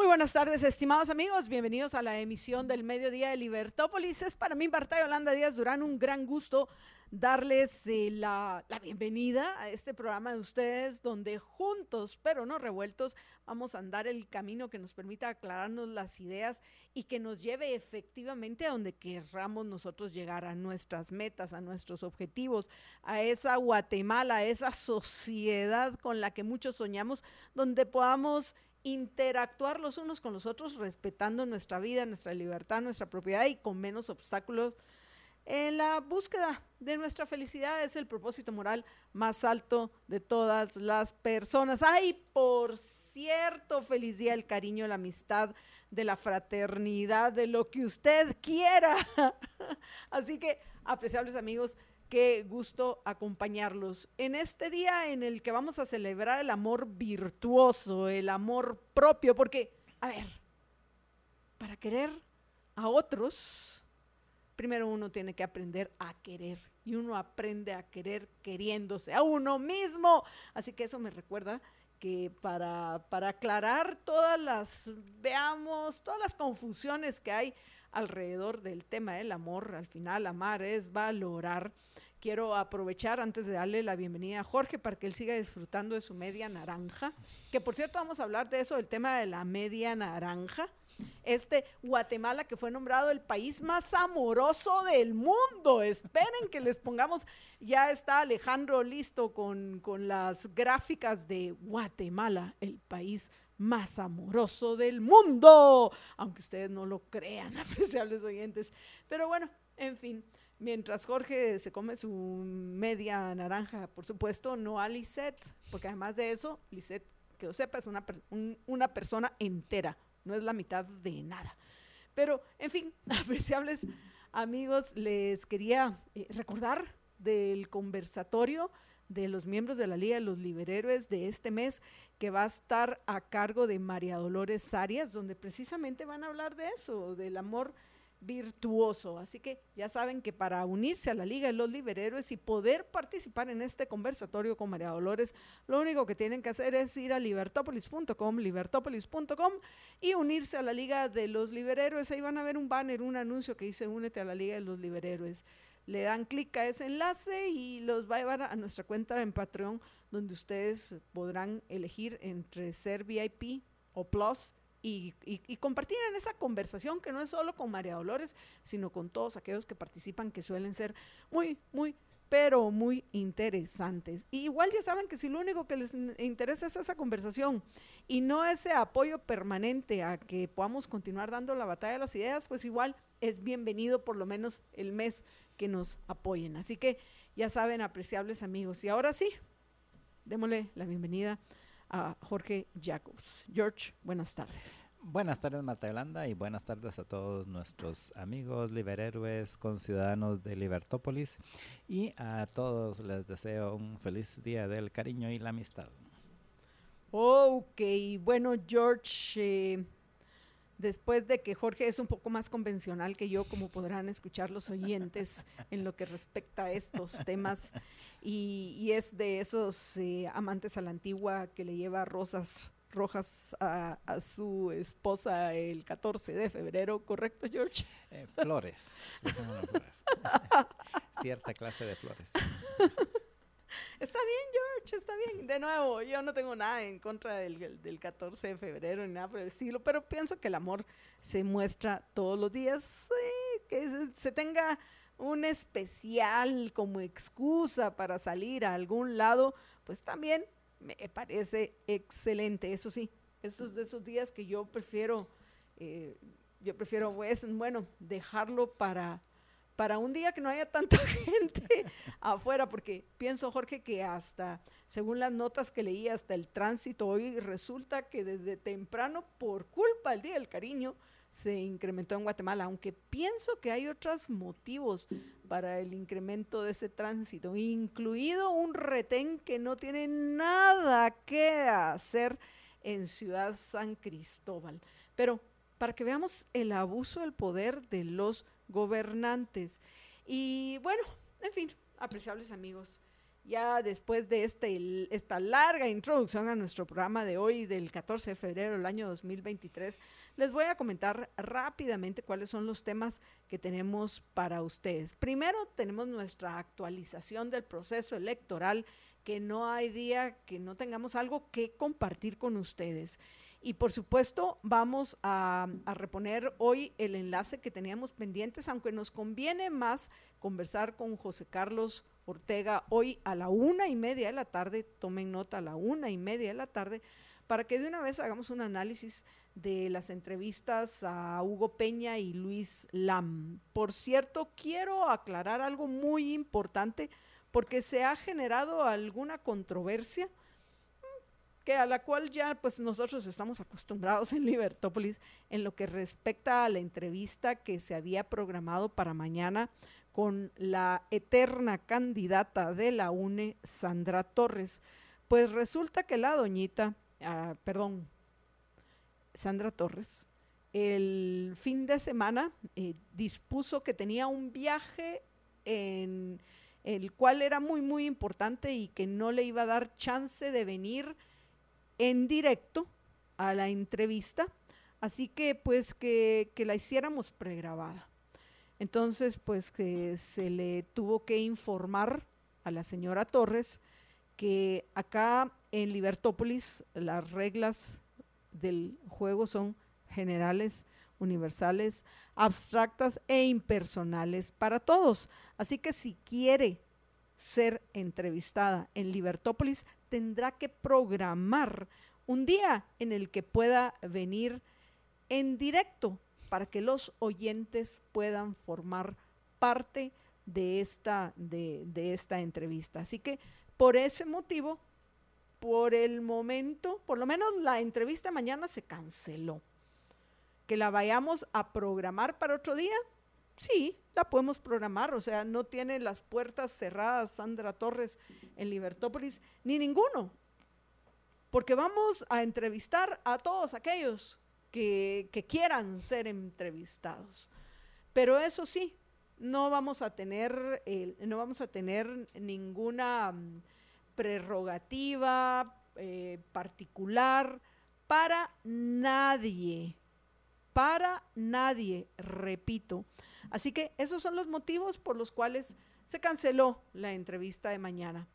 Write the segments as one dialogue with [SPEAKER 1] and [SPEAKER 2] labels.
[SPEAKER 1] Muy buenas tardes, estimados amigos. Bienvenidos a la emisión del mediodía de Libertópolis. Es para mí, Marta Yolanda Díaz Durán, un gran gusto darles eh, la, la, bienvenida a este programa de ustedes, donde juntos, pero no revueltos, vamos a andar el camino que nos permita aclararnos las ideas y que nos lleve efectivamente a donde querramos nosotros llegar, a nuestras metas, a nuestros objetivos, a esa Guatemala, a esa sociedad con la que muchos soñamos, donde podamos interactuar los unos con los otros, respetando nuestra vida, nuestra libertad, nuestra propiedad y con menos obstáculos. En la búsqueda de nuestra felicidad es el propósito moral más alto de todas las personas. Ay, por cierto, feliz día el cariño, la amistad, de la fraternidad, de lo que usted quiera. Así que, apreciables amigos, Qué gusto acompañarlos en este día en el que vamos a celebrar el amor virtuoso, el amor propio, porque, a ver, para querer a otros, primero uno tiene que aprender a querer y uno aprende a querer queriéndose a uno mismo. Así que eso me recuerda que para, para aclarar todas las, veamos, todas las confusiones que hay alrededor del tema del amor. Al final, amar es valorar. Quiero aprovechar antes de darle la bienvenida a Jorge para que él siga disfrutando de su media naranja. Que por cierto, vamos a hablar de eso, del tema de la media naranja. Este Guatemala que fue nombrado el país más amoroso del mundo. Esperen que les pongamos, ya está Alejandro listo con, con las gráficas de Guatemala, el país más amoroso del mundo, aunque ustedes no lo crean, apreciables oyentes. Pero bueno, en fin, mientras Jorge se come su media naranja, por supuesto, no a Lisette, porque además de eso, Lisette, que yo sepa, es una, un, una persona entera, no es la mitad de nada. Pero, en fin, apreciables amigos, les quería eh, recordar del conversatorio de los miembros de la Liga de los Liberhéroes de este mes, que va a estar a cargo de María Dolores Arias, donde precisamente van a hablar de eso, del amor virtuoso. Así que ya saben que para unirse a la Liga de los Liberhéroes y poder participar en este conversatorio con María Dolores, lo único que tienen que hacer es ir a libertopolis.com, libertopolis.com y unirse a la Liga de los Liberhéroes. Ahí van a ver un banner, un anuncio que dice únete a la Liga de los Liberhéroes. Le dan clic a ese enlace y los va a llevar a nuestra cuenta en Patreon, donde ustedes podrán elegir entre ser VIP o Plus y, y, compartir en esa conversación que no es solo con María Dolores, sino con todos aquellos que participan, que suelen ser muy, muy, pero muy interesantes. Y igual ya saben que si lo único que les interesa es esa conversación y no ese apoyo permanente a que podamos continuar dando la batalla de las ideas, pues igual es bienvenido por lo menos el mes que nos apoyen. Así que ya saben, apreciables amigos. Y ahora sí, démosle la bienvenida a Jorge Jacobs. George, buenas tardes.
[SPEAKER 2] Buenas tardes, Marta Yolanda, y buenas tardes a todos nuestros amigos liberhéroes, conciudadanos de Libertópolis, y a todos les deseo un feliz día del cariño y la amistad.
[SPEAKER 1] Ok, bueno, George, eh, después de que Jorge es un poco más convencional que yo, como podrán escuchar los oyentes en lo que respecta a estos temas, y, y es de esos eh, amantes a la antigua que le lleva rosas rojas a, a, su esposa el 14 de febrero, ¿correcto, George?
[SPEAKER 2] Eh, flores, flores. Cierta clase de flores.
[SPEAKER 1] Está bien, George, está bien. De nuevo, yo no tengo nada en contra del, del 14 de febrero ni nada por el estilo, pero pienso que el amor se muestra todos los días, eh, que se, tenga un especial como excusa para salir a algún lado, pues también me parece excelente. Eso sí, estos de esos días que yo prefiero, eh, yo prefiero, pues, bueno, dejarlo para, para un día que no haya tanta gente afuera, porque pienso, Jorge, que hasta, según las notas que leí, hasta el tránsito hoy resulta que desde temprano, por culpa del Día del Cariño, se incrementó en Guatemala, aunque pienso que hay otros motivos para el incremento de ese tránsito, incluido un retén que no tiene nada que hacer en Ciudad San Cristóbal. Pero para que veamos el abuso del poder de los gobernantes. Y bueno, en fin, apreciables amigos ya después de este, esta larga introducción a nuestro programa de hoy, del 14 de febrero del año 2023, les voy a comentar rápidamente cuáles son los temas que tenemos para ustedes. Primero, tenemos nuestra actualización del proceso electoral, que no hay día que no tengamos algo que compartir con ustedes. Y por supuesto, vamos a, reponer hoy el enlace que teníamos pendientes, aunque nos conviene más conversar con José Carlos Ortega hoy a la una y media de la tarde, tomen nota a la una y media de la tarde, para que de una vez hagamos un análisis de las entrevistas a Hugo Peña y Luis Lam. Por cierto, quiero aclarar algo muy importante porque se ha generado alguna controversia a la cual ya pues nosotros estamos acostumbrados en Libertópolis en lo que respecta a la entrevista que se había programado para mañana con la eterna candidata de la UNE, Sandra Torres. Pues resulta que la doñita, ah, perdón, Sandra Torres, el fin de semana eh, dispuso que tenía un viaje en el cual era muy, muy importante y que no le iba a dar chance de venir en directo a la entrevista. Así que pues que, la hiciéramos pregrabada. Entonces, pues que se le tuvo que informar a la señora Torres que acá en Libertópolis las reglas del juego son generales, universales, abstractas e impersonales para todos. Así que si quiere ser entrevistada en Libertópolis, tendrá que programar un día en el que pueda venir en directo para que los oyentes puedan formar parte de esta, de, esta entrevista. Así que por ese motivo, por el momento, por lo menos la entrevista mañana se canceló. Que la vayamos a programar para otro día, sí, la podemos programar, o sea, no tiene las puertas cerradas Sandra Torres en Libertópolis, ni ninguno, porque vamos a entrevistar a todos aquellos que, quieran ser entrevistados. Pero eso sí, no vamos a tener, no vamos a tener ninguna mm, prerrogativa eh, particular para nadie, para nadie, repito. Así que esos son los motivos por los cuales se canceló la entrevista de mañana.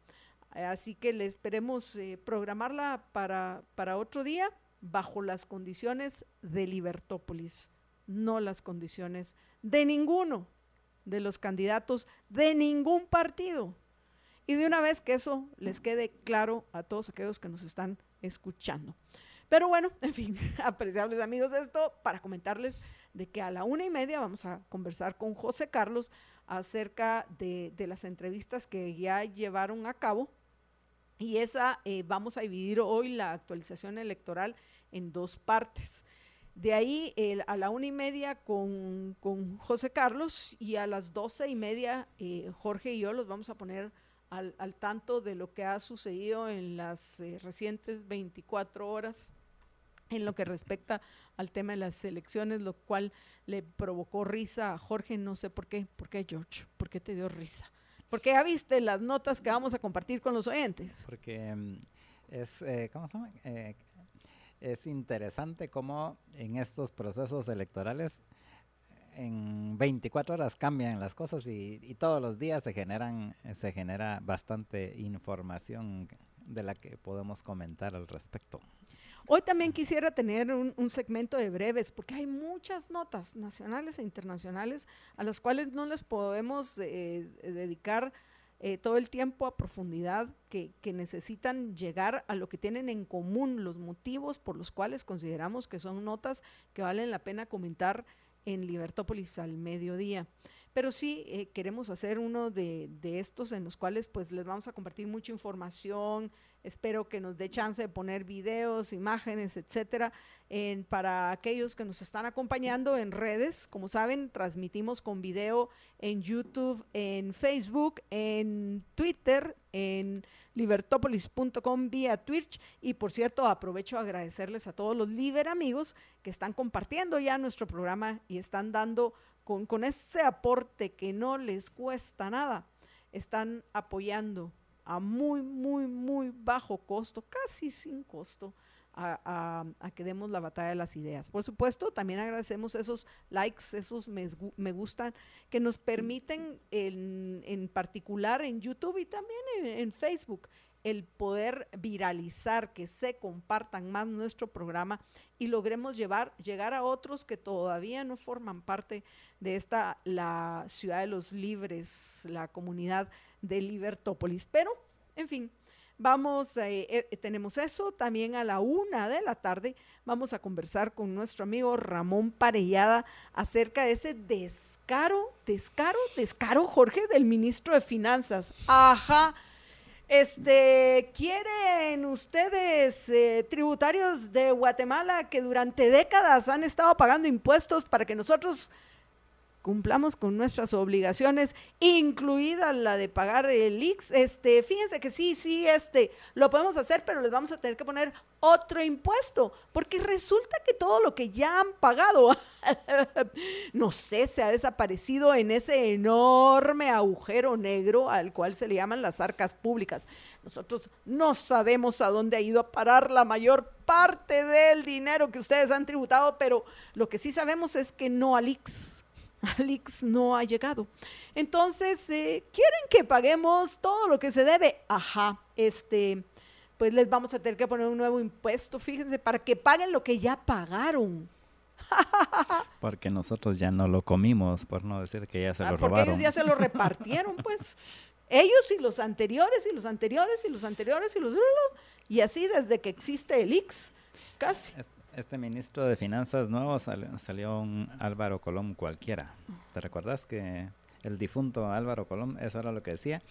[SPEAKER 1] Así que le esperemos eh, programarla para, para otro día bajo las condiciones de Libertópolis, no las condiciones de ninguno de los candidatos de ningún partido. Y de una vez que eso les quede claro a todos aquellos que nos están escuchando. Pero bueno, en fin, apreciables amigos, esto para comentarles de que a la una y media vamos a conversar con José Carlos acerca de, de las entrevistas que ya llevaron a cabo. Y esa eh, vamos a dividir hoy la actualización electoral en dos partes. De ahí a la una y media con, José Carlos y a las doce y media eh, Jorge y yo los vamos a poner al, tanto de lo que ha sucedido en las eh, recientes 24 horas en lo que respecta al tema de las elecciones, lo cual le provocó risa a Jorge, no sé por qué, ¿por qué George? ¿Por qué te dio risa? Porque ya viste las notas que vamos a compartir con los oyentes.
[SPEAKER 2] Porque mm, es, eh, ¿cómo se llama? es interesante cómo en estos procesos electorales en 24 horas cambian las cosas y, todos los días se generan se genera bastante información de la que podemos comentar al respecto.
[SPEAKER 1] Hoy también quisiera tener un, segmento de breves, porque hay muchas notas nacionales e internacionales a las cuales no les podemos eh, dedicar eh, todo el tiempo a profundidad que, necesitan llegar a lo que tienen en común, los motivos por los cuales consideramos que son notas que valen la pena comentar en Libertópolis al mediodía. pero sí eh, queremos hacer uno de, de, estos en los cuales pues les vamos a compartir mucha información, espero que nos dé chance de poner videos, imágenes, etcétera, para aquellos que nos están acompañando en redes, como saben, transmitimos con video en YouTube, en Facebook, en Twitter, en libertopolis.com vía Twitch. Y por cierto aprovecho a agradecerles a todos los Liber amigos que están compartiendo ya nuestro programa y están dando con ese aporte que no les cuesta nada, están apoyando a muy, muy, muy bajo costo, casi sin costo, a, que demos la batalla de las ideas. Por supuesto, también agradecemos esos likes, esos me, me gustan, que nos permiten en, en, particular en YouTube y también en Facebook el poder viralizar, que se compartan más nuestro programa y logremos llevar, llegar a otros que todavía no forman parte de esta, la ciudad de los libres, la comunidad de Libertópolis. Pero, en fin, vamos, eh, eh, tenemos eso. También a la una de la tarde vamos a conversar con nuestro amigo Ramón Parellada acerca de ese descaro, descaro, descaro, Jorge, del ministro de Finanzas. Ajá este, ¿quieren ustedes, eh, tributarios de Guatemala, que durante décadas han estado pagando impuestos para que nosotros cumplamos con nuestras obligaciones, incluida la de pagar el IX. Este, fíjense que sí, sí, este, lo podemos hacer, pero les vamos a tener que poner otro impuesto, porque resulta que todo lo que ya han pagado, no sé, se ha desaparecido en ese enorme agujero negro al cual se le llaman las arcas públicas. Nosotros no sabemos a dónde ha ido a parar la mayor parte del dinero que ustedes han tributado, pero lo que sí sabemos es que no al IX Alix no ha llegado. Entonces, eh, ¿quieren que paguemos todo lo que se debe? Ajá, este, pues les vamos a tener que poner un nuevo impuesto, fíjense, para que paguen lo que ya pagaron.
[SPEAKER 2] Porque nosotros ya no lo comimos, por no decir que ya se ah, lo
[SPEAKER 1] porque
[SPEAKER 2] robaron.
[SPEAKER 1] Ellos ya se lo repartieron, pues. Ellos y los anteriores, y los anteriores, y los anteriores, y los... Y así desde que existe el Ix, casi
[SPEAKER 2] este ministro de Finanzas nuevo salió, un Álvaro Colón cualquiera. ¿Te recuerdas que el difunto Álvaro Colón, eso era lo que decía?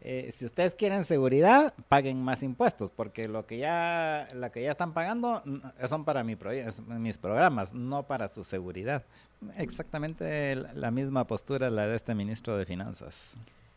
[SPEAKER 2] Eh, si ustedes quieren seguridad, paguen más impuestos, porque lo que ya, la que ya están pagando son para mi mis programas, no para su seguridad. Exactamente la misma postura la de este ministro de Finanzas.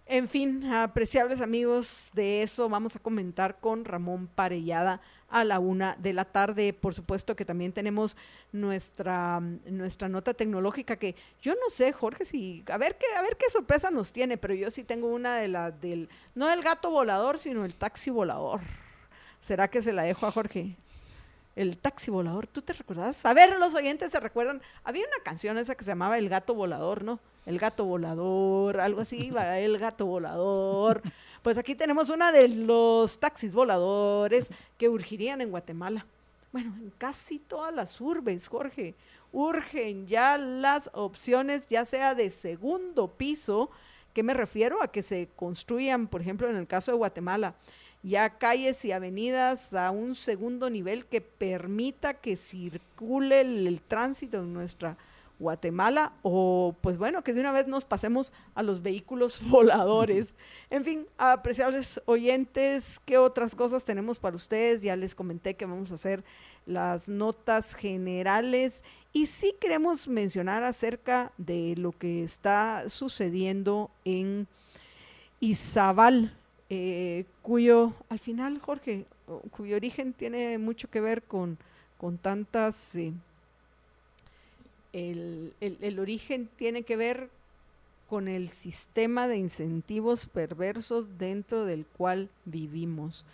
[SPEAKER 1] En fin, apreciables amigos, de eso vamos a comentar con Ramón Parellada a la una de la tarde. Por supuesto que también tenemos nuestra, nuestra nota tecnológica que yo no sé, Jorge, si a ver qué, a ver qué sorpresa nos tiene, pero yo sí tengo una de las del, no del gato volador, sino el taxi volador. ¿Será que se la dejo a Jorge? El taxi volador, ¿tú te recuerdas? A ver, los oyentes se recuerdan. Había una canción esa que se llamaba El gato volador, ¿no? El gato volador, algo así, el gato volador. Pues aquí tenemos una de los taxis voladores que urgirían en Guatemala. Bueno, en casi todas las urbes, Jorge, urgen ya las opciones, ya sea de segundo piso, que me refiero a que se construyan, por ejemplo, en el caso de Guatemala, ya calles y avenidas a un segundo nivel que permita que circule el tránsito en nuestra Guatemala o pues bueno, que de una vez nos pasemos a los vehículos voladores. En fin, apreciables oyentes, ¿qué otras cosas tenemos para ustedes? Ya les comenté que vamos a hacer las notas generales y sí queremos mencionar acerca de lo que está sucediendo en Izabal, eh, cuyo, al final, Jorge, cuyo origen tiene mucho que ver con, con tantas... Eh, el, origen tiene que ver con el sistema de incentivos perversos dentro del cual vivimos.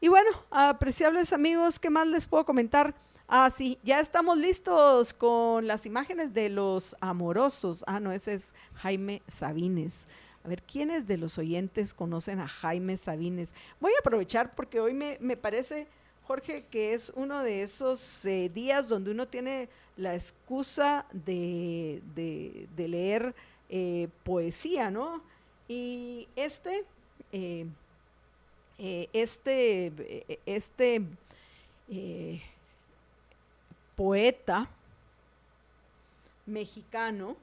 [SPEAKER 1] Y bueno, apreciables amigos, ¿qué más les puedo comentar? Ah, sí, ya estamos listos con las imágenes de los amorosos. Ah, no, ese es Jaime Sabines. A ver, ¿quiénes de los oyentes conocen a Jaime Sabines? Voy a aprovechar porque hoy me, me parece Jorge, que es uno de esos eh, días donde uno tiene la excusa de, leer eh, poesía, ¿no? Y este, eh, este, este poeta mexicano,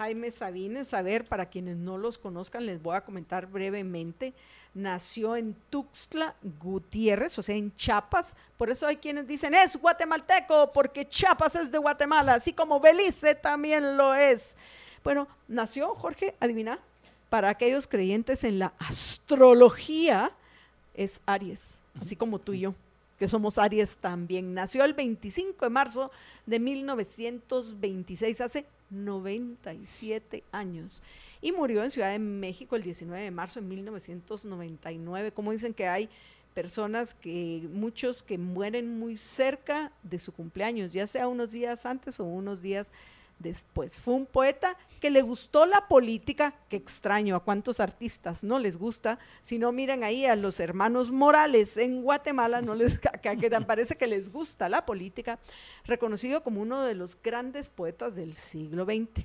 [SPEAKER 1] Jaime Sabines, a ver, para quienes no los conozcan, les voy a comentar brevemente. Nació en Tuxtla Gutiérrez, o sea, en Chiapas. Por eso hay quienes dicen, es guatemalteco, porque Chiapas es de Guatemala, así como Belice también lo es. Bueno, nació, Jorge, adivina, para aquellos creyentes en la astrología, es Aries, así como tú y yo que somos Aries también. Nació el 25 de marzo de 1926, hace 97 años. Y murió en Ciudad de México el 19 de marzo de 1999. Como dicen que hay personas que, muchos que mueren muy cerca de su cumpleaños, ya sea unos días antes o unos días. Fue un poeta que le gustó la política, que extraño, a cuántos artistas no les gusta, si no miran ahí a los hermanos Morales en Guatemala, no les que, parece que les gusta la política, reconocido como uno de los grandes poetas del siglo XX.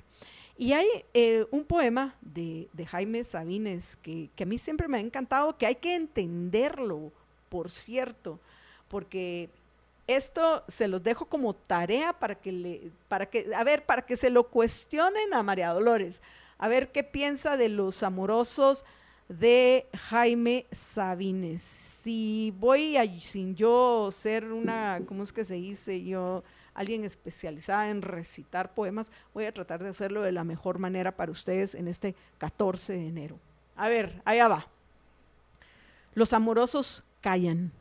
[SPEAKER 1] Y hay eh, un poema de, Jaime Sabines que, que a mí siempre me ha encantado, que hay que entenderlo, por cierto, porque esto se los dejo como tarea para que le, para que, a ver, para que se lo cuestionen a María Dolores, a ver qué piensa de los amorosos de Jaime Sabines. Si voy a, sin yo ser una, ¿cómo es que se dice? Yo, alguien especializada en recitar poemas, voy a tratar de hacerlo de la mejor manera para ustedes en este 14 de enero. A ver, allá va. Los amorosos callan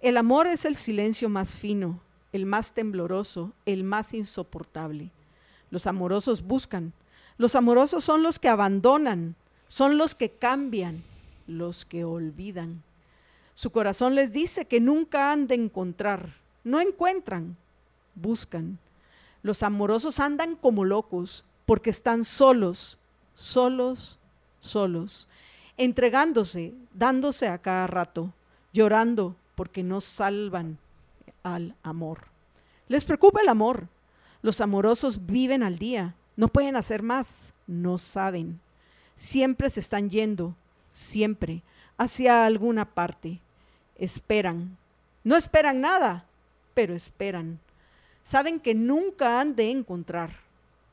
[SPEAKER 1] el amor es el silencio más fino, el más tembloroso, el más insoportable. Los amorosos buscan. Los amorosos son los que abandonan, son los que cambian, los que olvidan. Su corazón les dice que nunca han de encontrar. No encuentran, buscan. Los amorosos andan como locos porque están solos, solos, solos, entregándose, dándose a cada rato, llorando, porque no salvan al amor. Les preocupa el amor. Los amorosos viven al día, no pueden hacer más, no saben. Siempre se están yendo, siempre, hacia alguna parte. Esperan. No esperan nada, pero esperan. Saben que nunca han de encontrar.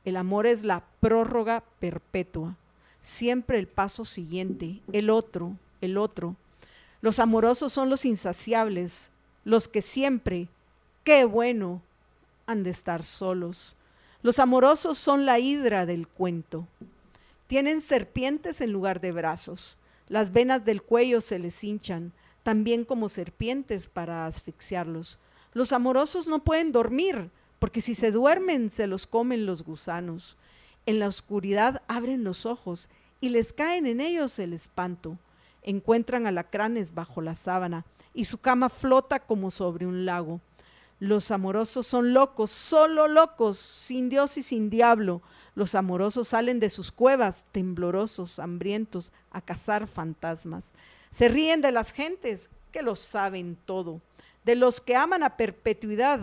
[SPEAKER 1] El amor es la prórroga perpetua. Siempre el paso siguiente, el otro, el otro. Los amorosos son los insaciables, los que siempre, qué bueno, han de estar solos. Los amorosos son la hidra del cuento. Tienen serpientes en lugar de brazos. Las venas del cuello se les hinchan, también como serpientes para asfixiarlos. Los amorosos no pueden dormir, porque si se duermen se los comen los gusanos. En la oscuridad abren los ojos y les caen en ellos el espanto encuentran alacranes bajo la sábana y su cama flota como sobre un lago. Los amorosos son locos, solo locos, sin Dios y sin diablo. Los amorosos salen de sus cuevas, temblorosos, hambrientos, a cazar fantasmas. Se ríen de las gentes que lo saben todo, de los que aman a perpetuidad,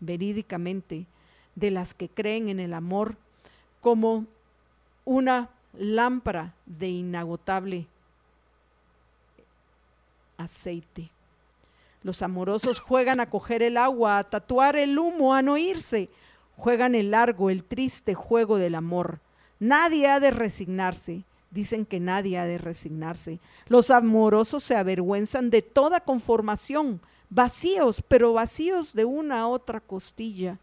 [SPEAKER 1] verídicamente, de las que creen en el amor como una lámpara de inagotable aceite. Los amorosos juegan a coger el agua, a tatuar el humo, a no irse. Juegan el largo, el triste juego del amor. Nadie ha de resignarse. Dicen que nadie ha de resignarse. Los amorosos se avergüenzan de toda conformación, vacíos, pero vacíos de una a otra costilla.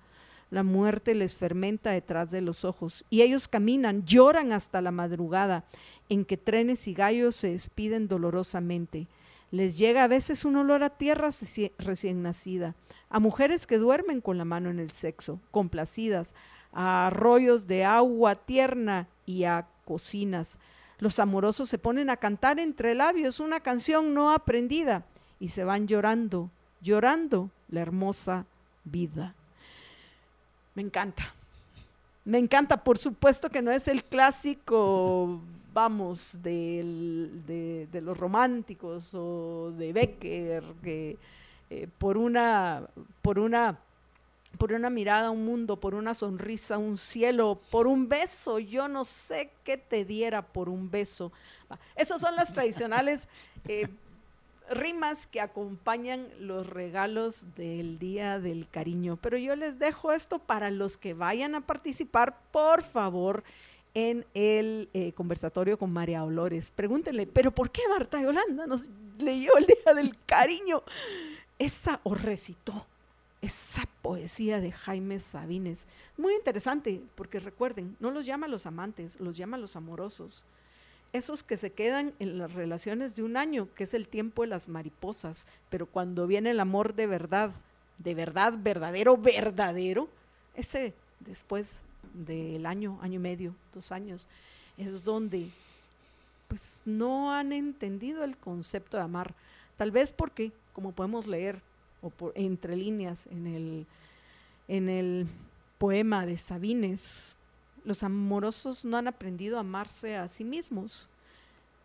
[SPEAKER 1] La muerte les fermenta detrás de los ojos y ellos caminan, lloran hasta la madrugada, en que trenes y gallos se despiden dolorosamente. Les llega a veces un olor a tierra recién nacida, a mujeres que duermen con la mano en el sexo, complacidas, a arroyos de agua tierna y a cocinas. Los amorosos se ponen a cantar entre labios una canción no aprendida y se van llorando, llorando la hermosa vida. Me encanta. Me encanta, por supuesto que no es el clásico vamos, de, los románticos o de Becker, que eh, por, una, por, una, por una mirada un mundo, por una sonrisa, un cielo, por un beso, yo no sé qué te diera por un beso. Esas son las tradicionales. Eh, rimas que acompañan los regalos del Día del Cariño. Pero yo les dejo esto para los que vayan a participar, por favor, en el eh, conversatorio con María Olores. Pregúntenle, ¿pero por qué Marta Yolanda nos leyó el Día del Cariño? Esa o recitó esa poesía de Jaime Sabines. Muy interesante, porque recuerden, no los llama los amantes, los llama los amorosos. Esos que se quedan en las relaciones de un año, que es el tiempo de las mariposas, pero cuando viene el amor de verdad, de verdad, verdadero, verdadero, ese después del año, año y medio, dos años, es donde pues no han entendido el concepto de amar. Tal vez porque, como podemos leer, entre líneas en el, en el poema de Sabines, los amorosos no han aprendido a amarse a sí mismos.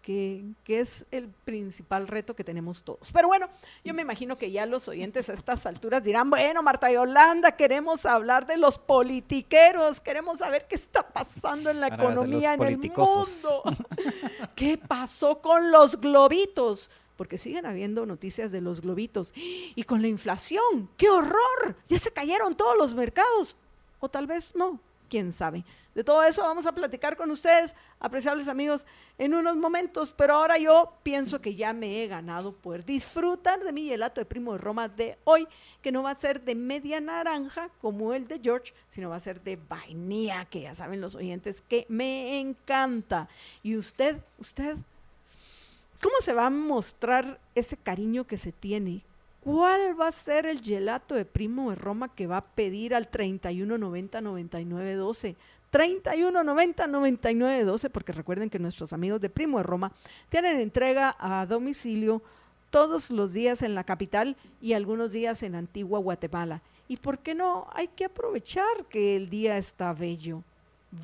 [SPEAKER 1] Que, que, es el principal reto que tenemos todos. Pero bueno, yo me imagino que ya los oyentes a estas alturas dirán, bueno, Marta Yolanda, queremos hablar de los politiqueros, queremos saber qué está pasando en la economía, en el mundo. ¿Qué pasó con los globitos? porque siguen habiendo noticias de los globitos. Y con la inflación, ¡qué horror! Ya se cayeron todos los mercados. O tal vez no, quién sabe. De todo eso vamos a platicar con ustedes, apreciables amigos, en unos momentos, pero ahora yo pienso que ya me he ganado poder disfrutar de mi gelato de primo de Roma de hoy, que no va a ser de media naranja como el de George, sino va a ser de vainilla, que ya saben los oyentes que me encanta. Y usted, usted, ¿Cómo se va a mostrar ese cariño que se tiene? ¿Cuál va a ser el gelato de Primo de Roma que va a pedir al 3190 9912? 3190 9912, porque recuerden que nuestros amigos de Primo de Roma tienen entrega a domicilio todos los días en la capital y algunos días en Antigua Guatemala. ¿Y por qué no? Hay que aprovechar que el día está bello.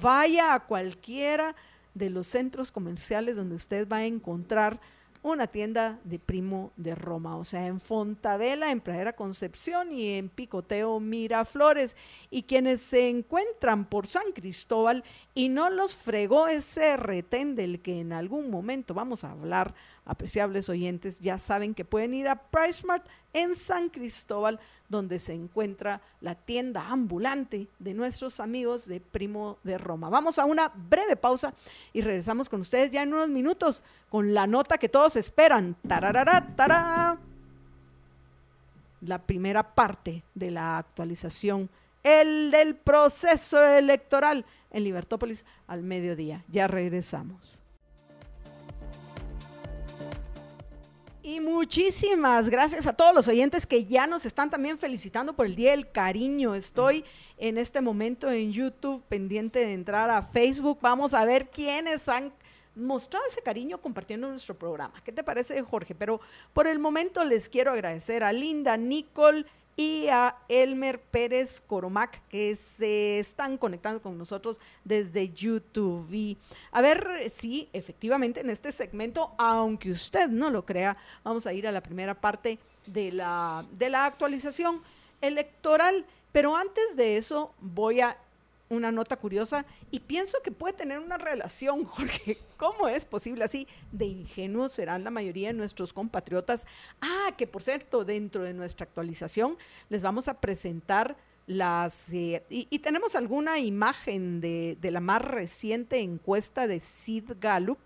[SPEAKER 1] Vaya a cualquiera de los centros comerciales donde usted va a encontrar una tienda de primo de Roma, o sea, en Fontavela, en Pradera Concepción y en Picoteo Miraflores. Y quienes se encuentran por San Cristóbal y no los fregó ese retén del que en algún momento vamos a hablar, apreciables oyentes, ya saben que pueden ir a PriceMart en San Cristóbal, donde se encuentra la tienda ambulante de nuestros amigos de Primo de Roma. Vamos a una breve pausa y regresamos con ustedes ya en unos minutos con la nota que todos esperan. Tararara, La primera parte de la actualización, el del proceso electoral en Libertópolis al mediodía. Ya regresamos. Y muchísimas gracias a todos los oyentes que ya nos están también felicitando por el Día del Cariño. Estoy en este momento en YouTube pendiente de entrar a Facebook. Vamos a ver quiénes han mostrado ese cariño compartiendo nuestro programa. ¿Qué te parece, Jorge? Pero por el momento les quiero agradecer a Linda, Nicole, y a Elmer Pérez Coromac, que se están conectando con nosotros desde YouTube. a ver si efectivamente en este segmento, aunque usted no lo crea, vamos a ir a la primera parte de la, de la actualización electoral. Pero antes de eso, voy a una nota curiosa y pienso que puede tener una relación, Jorge. ¿Cómo es posible así? De ingenuos serán la mayoría de nuestros compatriotas. Ah, que por cierto, dentro de nuestra actualización les vamos a presentar las... Eh, y, tenemos alguna imagen de, de la más reciente encuesta de Sid Gallup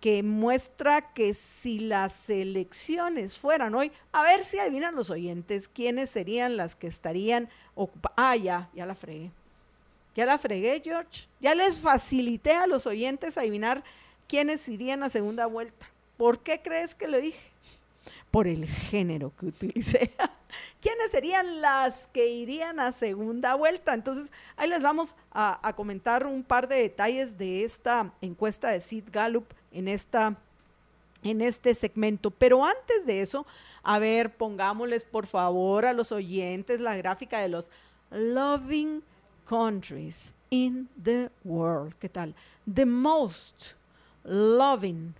[SPEAKER 1] que muestra que si las elecciones fueran hoy, a ver si adivinan los oyentes quiénes serían las que estarían ocupadas. Ah, ya, ya la fregué. Ya la fregué, George. Ya les facilité a los oyentes adivinar quiénes irían a segunda vuelta. ¿Por qué crees que lo dije? Por el género que utilicé. ¿Quiénes serían las que irían a segunda vuelta? Entonces, ahí les vamos a, comentar un par de detalles de esta encuesta de Sid Gallup en esta en este segmento. Pero antes de eso, a ver, pongámosles por favor a los oyentes la gráfica de los Loving countries in the world. ¿Qué tal? The most loving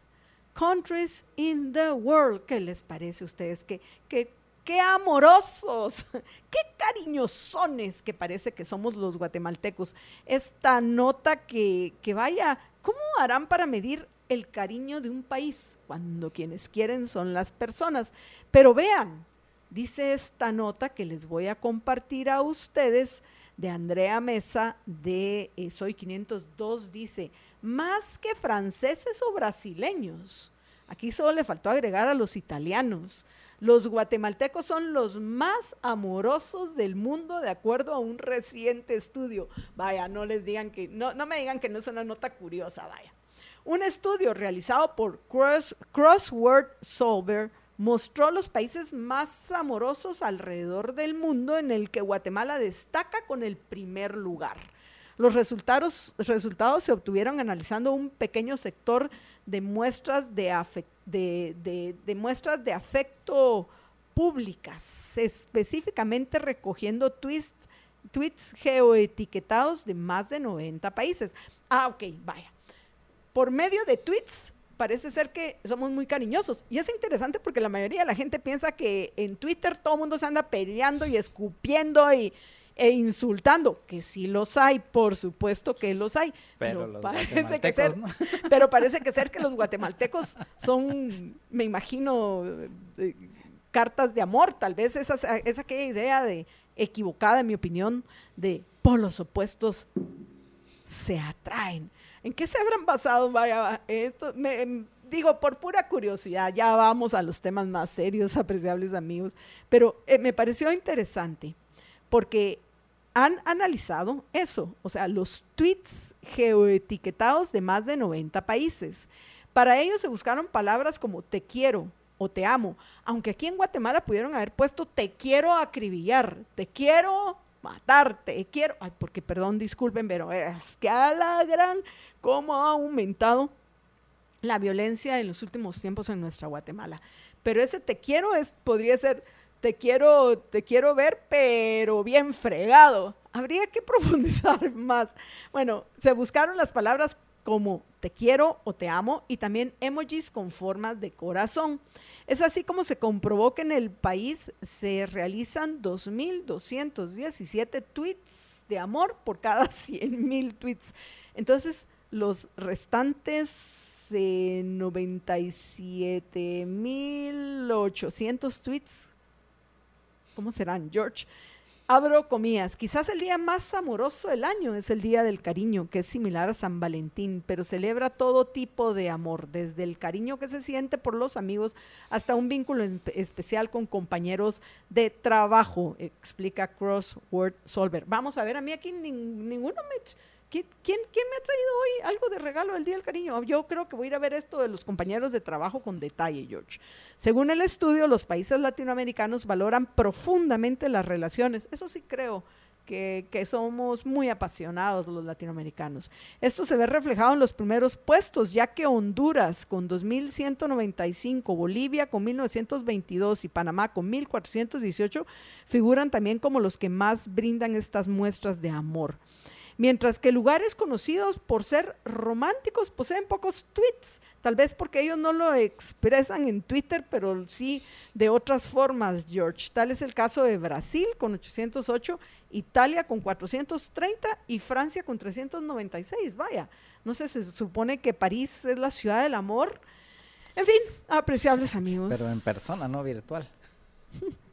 [SPEAKER 1] countries in the world. ¿Qué les parece a ustedes? ¿Qué, qué, qué amorosos, qué cariñosones que parece que somos los guatemaltecos. Esta nota que, que vaya, ¿cómo harán para medir el cariño de un país, cuando quienes quieren son las personas. Pero vean, dice esta nota que les voy a compartir a ustedes de Andrea Mesa de eh, Soy 502, dice, más que franceses o brasileños. Aquí solo le faltó agregar a los italianos. Los guatemaltecos son los más amorosos del mundo de acuerdo a un reciente estudio. Vaya, no les digan que, no, no me digan que no es una nota curiosa, vaya. Un estudio realizado por Crossword Solver mostró los países más amorosos alrededor del mundo en el que Guatemala destaca con el primer lugar. Los resultados, se obtuvieron analizando un pequeño sector de muestras de, de, muestras de afecto públicas, específicamente recogiendo tweets geoetiquetados de más de 90 países. Ah, ok, vaya. Por medio de tweets parece ser que somos muy cariñosos. Y es interesante porque la mayoría de la gente piensa que en Twitter todo el mundo se anda peleando y escupiendo y, e insultando, que sí los hay, por supuesto que los hay, pero, parece que ser, pero parece que ser que los guatemaltecos son, me imagino, eh, cartas de amor, tal vez esa es aquella idea de equivocada, en mi opinión, de polos opuestos se atraen. ¿En qué se habrán basado? Esto me, em, digo, por pura curiosidad, ya vamos a los temas más serios, apreciables amigos, pero eh, me pareció interesante porque han analizado eso, o sea, los tweets geoetiquetados de más de 90 países. Para ello se buscaron palabras como te quiero o te amo, aunque aquí en Guatemala pudieron haber puesto te quiero acribillar, te quiero matar, te quiero, ay, porque perdón, disculpen, pero es que a la gran cómo ha aumentado la violencia en los últimos tiempos en nuestra Guatemala. Pero ese te quiero es podría ser te quiero, te quiero ver, pero bien fregado. Habría que profundizar más. Bueno, se buscaron las palabras como te quiero o te amo y también emojis con formas de corazón. Es así como se comprobó que en el país se realizan 2.217 tweets de amor por cada 100.000 tweets. Entonces, los restantes eh, 97.800 tweets ¿cómo serán, George? Abro comillas, quizás el día más amoroso del año es el Día del Cariño, que es similar a San Valentín, pero celebra todo tipo de amor, desde el cariño que se siente por los amigos hasta un vínculo especial con compañeros de trabajo, explica Crossword Solver. Vamos a ver, a mí aquí ninguno me ¿Quién, me ha traído hoy algo de regalo del Día del Cariño? Yo creo que voy a ir a ver esto de los compañeros de trabajo con detalle, George. Según el estudio, los países latinoamericanos valoran profundamente las relaciones. Eso sí creo. Que, que, somos muy apasionados los latinoamericanos. Esto se ve reflejado en los primeros puestos, ya que Honduras con 2.195, Bolivia con 1.922 y Panamá con 1.418 figuran también como los que más brindan estas muestras de amor mientras que lugares conocidos por ser románticos poseen pocos tweets, tal vez porque ellos no lo expresan en Twitter, pero sí de otras formas, George. Tal es el caso de Brasil con 808, Italia con 430 y Francia con 396. Vaya, no sé, se supone que París es la ciudad del amor. En fin, apreciables amigos.
[SPEAKER 2] Pero en persona, no virtual.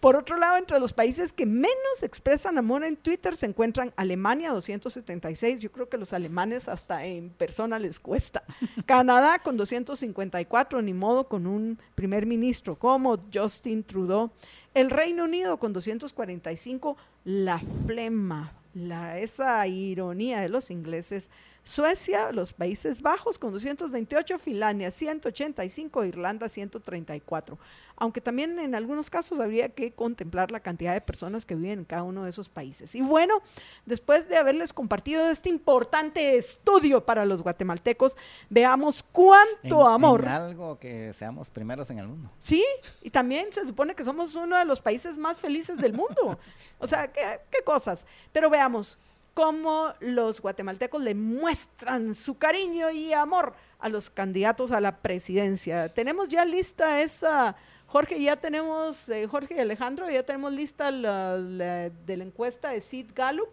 [SPEAKER 1] Por otro lado, entre los países que menos expresan amor en Twitter se encuentran Alemania, 276. Yo creo que los alemanes hasta en persona les cuesta. Canadá con 254, ni modo con un primer ministro como Justin Trudeau. El Reino Unido con 245, la flema, la, esa ironía de los ingleses Suecia, los Países Bajos con 228, Finlandia 185, Irlanda 134. Aunque también en algunos casos habría que contemplar la cantidad de personas que viven en cada uno de esos países. Y bueno, después de haberles compartido este importante estudio para los guatemaltecos, veamos cuánto amor.
[SPEAKER 2] En algo que seamos primeros en el mundo.
[SPEAKER 1] Sí, y también se supone que somos uno de los países más felices del mundo. o sea, qué, qué cosas. Pero veamos, cómo los guatemaltecos le muestran su cariño y amor a los candidatos a la presidencia. Tenemos ya lista esa, Jorge, ya tenemos, eh, Jorge y Alejandro, ya tenemos lista la, de la encuesta de Sid Gallup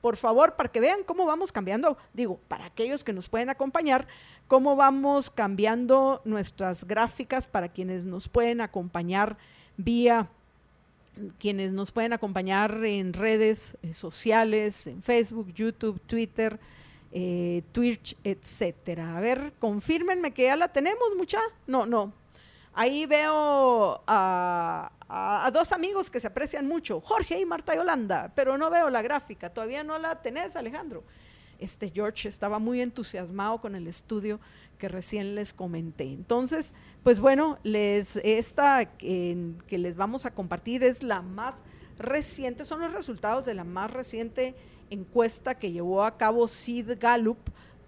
[SPEAKER 1] por favor, para que vean cómo vamos cambiando, digo, para aquellos que nos pueden acompañar, cómo vamos cambiando nuestras gráficas para quienes nos pueden acompañar vía quienes nos pueden acompañar en redes eh, sociales, en Facebook, YouTube, Twitter, eh, Twitch, etcétera. A ver, confírmenme que ya la tenemos, mucha. No, no. Ahí veo a, a, dos amigos que se aprecian mucho, Jorge y Marta Yolanda, pero no veo la gráfica, todavía no la tenés, Alejandro. Este George estaba muy entusiasmado con el estudio que recién les comenté. Entonces, pues bueno, les esta que les vamos a compartir es la más reciente, son los resultados de la más reciente encuesta que llevó a cabo Sid Gallup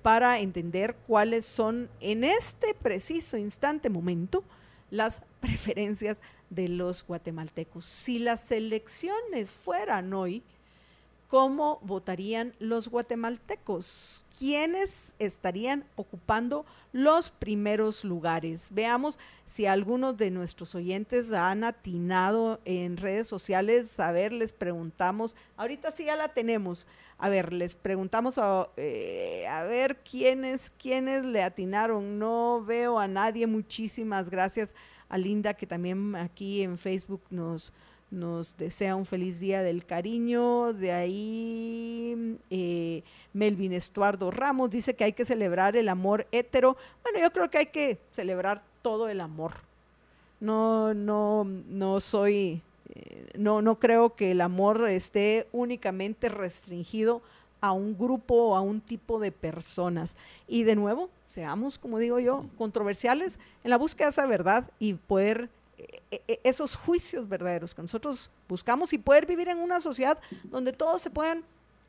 [SPEAKER 1] para entender cuáles son en este preciso instante momento las preferencias de los guatemaltecos. Si las elecciones fueran hoy, ¿cómo votarían los guatemaltecos? ¿Quiénes estarían ocupando los primeros lugares? Veamos si algunos de nuestros oyentes han atinado en redes sociales. A ver, les preguntamos. Ahorita sí ya la tenemos. A ver, les preguntamos a, eh, a ver quiénes, quiénes le atinaron. No veo a nadie. Muchísimas gracias a Linda que también aquí en Facebook nos, nos desea un feliz día del cariño. De ahí eh, Melvin Estuardo Ramos dice que hay que celebrar el amor hetero. Bueno, yo creo que hay que celebrar todo el amor. No, no, no soy, eh, no, no creo que el amor esté únicamente restringido a un grupo o a un tipo de personas. Y de nuevo, seamos, como digo yo, controversiales en la búsqueda de esa verdad y poder esos juicios verdaderos que nosotros buscamos y poder vivir en una sociedad donde todos se puedan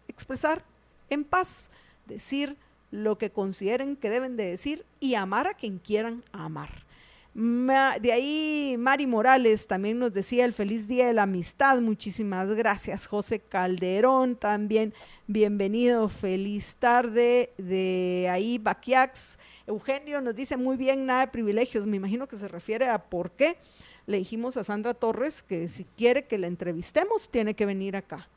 [SPEAKER 1] expresar en paz, decir lo que consideren que deben de decir y amar a quien quieran amar de ahí Mari Morales también nos decía el feliz día de la amistad. Muchísimas gracias. José Calderón también, bienvenido. Feliz tarde. De ahí Baquiax. Eugenio nos dice muy bien, nada de privilegios. Me imagino que se refiere a por qué le dijimos a Sandra Torres que si quiere que la entrevistemos, tiene que venir acá.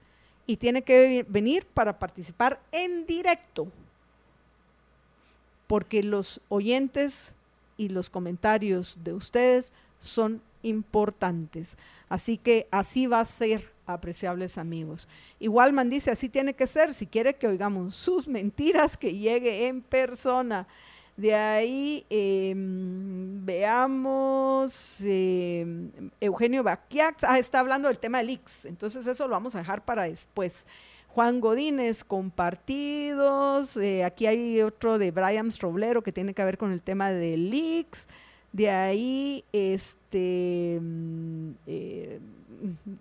[SPEAKER 1] Y tiene que venir para participar en directo. Porque los oyentes y los comentarios de ustedes son importantes. Así que así va a ser, apreciables amigos. Igualman dice, así tiene que ser, si quiere que oigamos sus mentiras, que llegue en persona. De ahí em, veamos em, Eugenio Baquiax, ah, está hablando del tema del Ix, entonces eso lo vamos a dejar para después. Juan Godínez, compartidos. Eh, aquí hay otro de Brian Stroblero que tiene que ver con el tema de leaks. De ahí, este, mm, eh,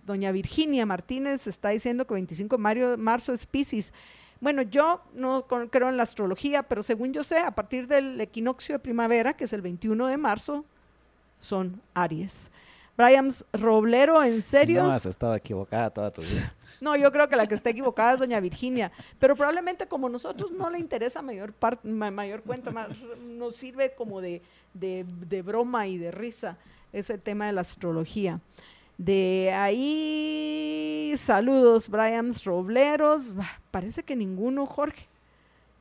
[SPEAKER 1] doña Virginia Martínez está diciendo que 25 de marzo es Pisces. Bueno, yo no creo en la astrología, pero según yo sé, a partir del equinoccio de primavera, que es el 21 de marzo, son Aries. Brian Roblero, ¿en serio?
[SPEAKER 2] no has estado equivocada toda tu vida.
[SPEAKER 1] No, yo creo que la que está equivocada es doña Virginia, pero probablemente como nosotros no le interesa mayor parte, mayor cuenta, más, nos sirve como de, de, broma y de risa ese tema de la astrología. De ahí, saludos, Brian Robleros. Parece que ninguno, Jorge.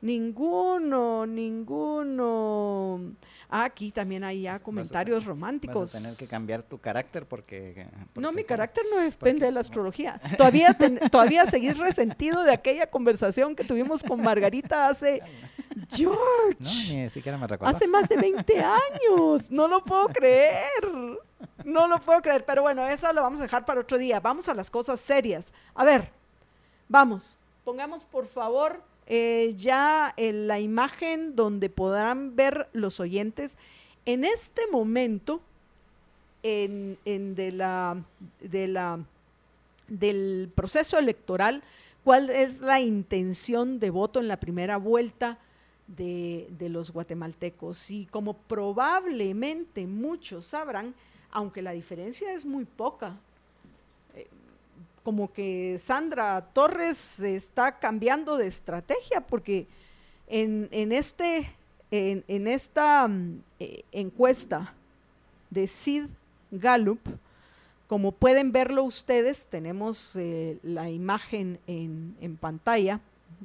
[SPEAKER 1] Ninguno, ninguno. Ah, aquí también hay ya comentarios románticos.
[SPEAKER 2] Vas a tener que cambiar tu carácter porque...
[SPEAKER 1] no, mi carácter no depende de la astrología. Todavía, todavía seguís resentido de aquella conversación que tuvimos con Margarita hace... George.
[SPEAKER 2] No, ni siquiera me recuerdo.
[SPEAKER 1] Hace más de 20 años. No lo puedo creer. No lo puedo creer. Pero bueno, eso lo vamos a dejar para otro día. Vamos a las cosas serias. A ver, vamos. Pongamos por favor eh, ya en la imagen donde podrán ver los oyentes, en este momento, en, de la, de la, del proceso electoral, cuál es la intención de voto en la primera vuelta de, de, los guatemaltecos. Y como probablemente muchos sabrán, aunque la diferencia es muy poca, como que Sandra Torres está cambiando de estrategia porque en, este, en, esta mm, eh, encuesta de Sid Gallup, Como pueden verlo ustedes, tenemos eh, la imagen en, en pantalla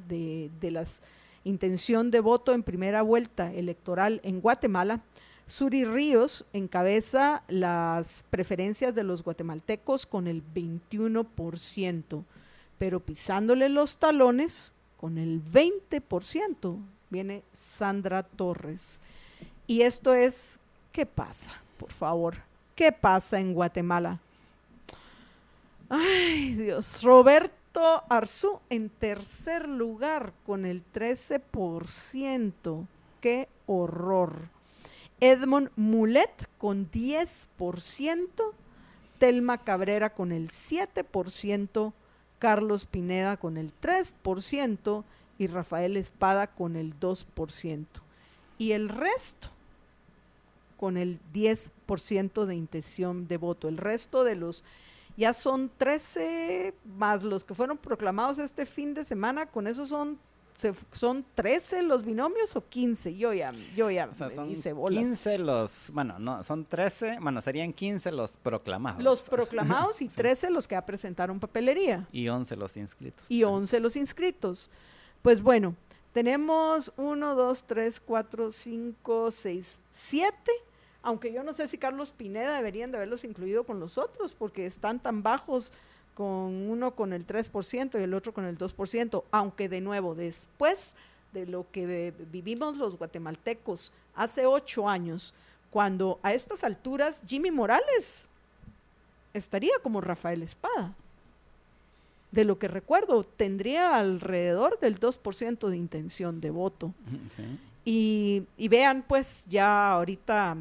[SPEAKER 1] de, de la intención de voto en primera vuelta electoral en Guatemala. Suri Ríos encabeza las preferencias de los guatemaltecos con el 21%, pero pisándole los talones con el 20% viene Sandra Torres. Y esto es, ¿qué pasa? Por favor, ¿qué pasa en Guatemala? Ay, Dios, Roberto Arzú en tercer lugar con el 13%. ¡Qué horror! Edmond Mulet con 10%, Telma Cabrera con el 7%, Carlos Pineda con el 3% y Rafael Espada con el 2%. Y el resto con el 10% de intención de voto. El resto de los, ya son 13 más los que fueron proclamados este fin de semana, con eso son son 13 los binomios o 15? Yo ya, yo ya
[SPEAKER 2] son hice bolas. 15 los, bueno, no, son 13, bueno, serían 15 los proclamados.
[SPEAKER 1] Los proclamados y 13 los que ya presentaron papelería.
[SPEAKER 2] Y 11 los inscritos.
[SPEAKER 1] Y 11 los inscritos. Pues bueno, tenemos 1, 2, 3, 4, 5, 6, 7 aunque yo no sé si Carlos Pineda deberían de haberlos incluido con los otros, porque están tan bajos con uno con el 3% y el otro con el 2%, aunque de nuevo, después de lo que vivimos los guatemaltecos hace ocho años, cuando a estas alturas Jimmy Morales estaría como Rafael Espada. De lo que recuerdo, tendría alrededor del 2% de intención de voto. Y, vean, pues ya ahorita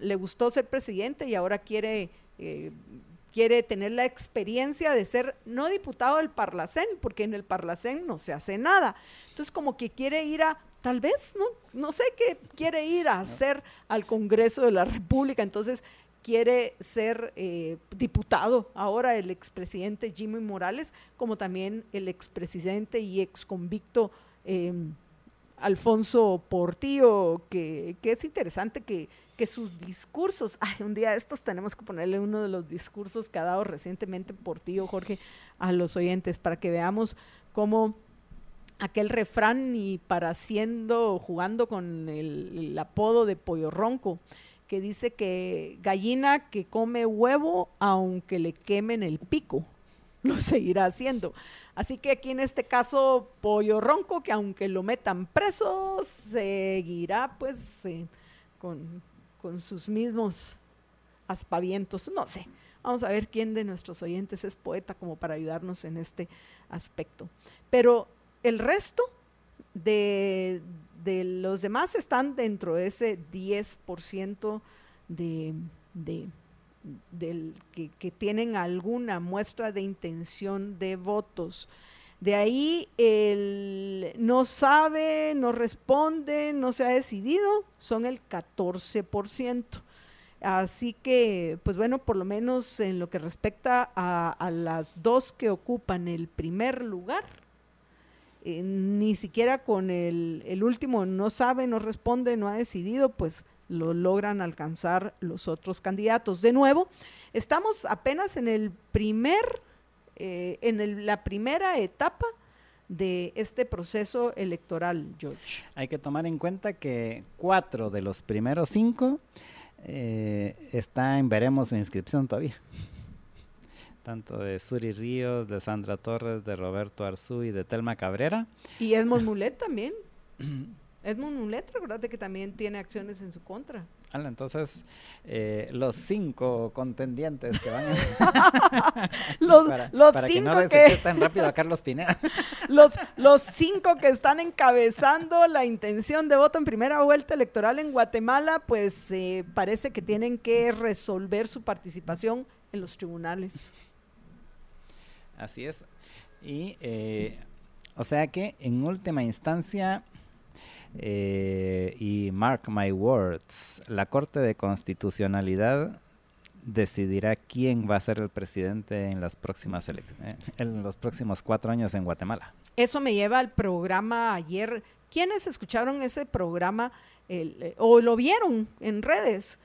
[SPEAKER 1] le gustó ser presidente y ahora quiere eh, quiere tener la experiencia de ser no diputado del Parlacén, porque en el Parlacén no se hace nada. Entonces, como que quiere ir a, tal vez, no, no sé qué quiere ir a hacer al Congreso de la República. Entonces, quiere ser eh, diputado ahora el expresidente Jimmy Morales, como también el expresidente y exconvicto eh, Alfonso Portillo, que, es interesante que, sus discursos, ay, un día estos tenemos que ponerle uno de los discursos que ha dado recientemente Portillo, Jorge, a los oyentes, para que veamos cómo aquel refrán y para haciendo, jugando con el apodo de pollo ronco, que dice que gallina que come huevo aunque le quemen el pico. lo seguirá haciendo. Así que aquí en este caso, Pollo Ronco, que aunque lo metan preso, seguirá pues eh, con, con sus mismos aspavientos. No sé, vamos a ver quién de nuestros oyentes es poeta como para ayudarnos en este aspecto. Pero el resto de, de los demás están dentro de ese 10% de, de del, que, tienen alguna muestra de intención de votos. De ahí el no sabe, no responde, no se ha decidido, son el 14%. Así que, pues bueno, por lo menos en lo que respecta a, las dos que ocupan el primer lugar, eh, ni siquiera con el, el último no sabe, no responde, no ha decidido, pues lo logran alcanzar los otros candidatos. De nuevo, estamos apenas en el primer, eh, en la primera etapa de este proceso electoral, George.
[SPEAKER 2] Hay que tomar en cuenta que cuatro de los primeros cinco eh, está en veremos su inscripción todavía. Tanto de Suri Ríos, de Sandra Torres, de Roberto Arzú y de Telma Cabrera.
[SPEAKER 1] Y Edmond Mulet también. Edmund Mulet, de que también tiene acciones en su contra.
[SPEAKER 2] entonces, eh, los cinco contendientes que van
[SPEAKER 1] a... los, para, los cinco que no que...
[SPEAKER 2] tan rápido a Carlos Pineda.
[SPEAKER 1] los, los cinco que están encabezando la intención de voto en primera vuelta electoral en Guatemala, pues eh, parece que tienen que resolver su participación en los tribunales.
[SPEAKER 2] Así es. Y, eh, o sea que, en última instancia eh, y mark my words, la Corte de Constitucionalidad decidirá quién va a ser el presidente en las próximas eh, en los próximos cuatro años en Guatemala.
[SPEAKER 1] Eso me lleva al programa ayer. ¿Quiénes escucharon ese programa eh, o lo vieron en redes?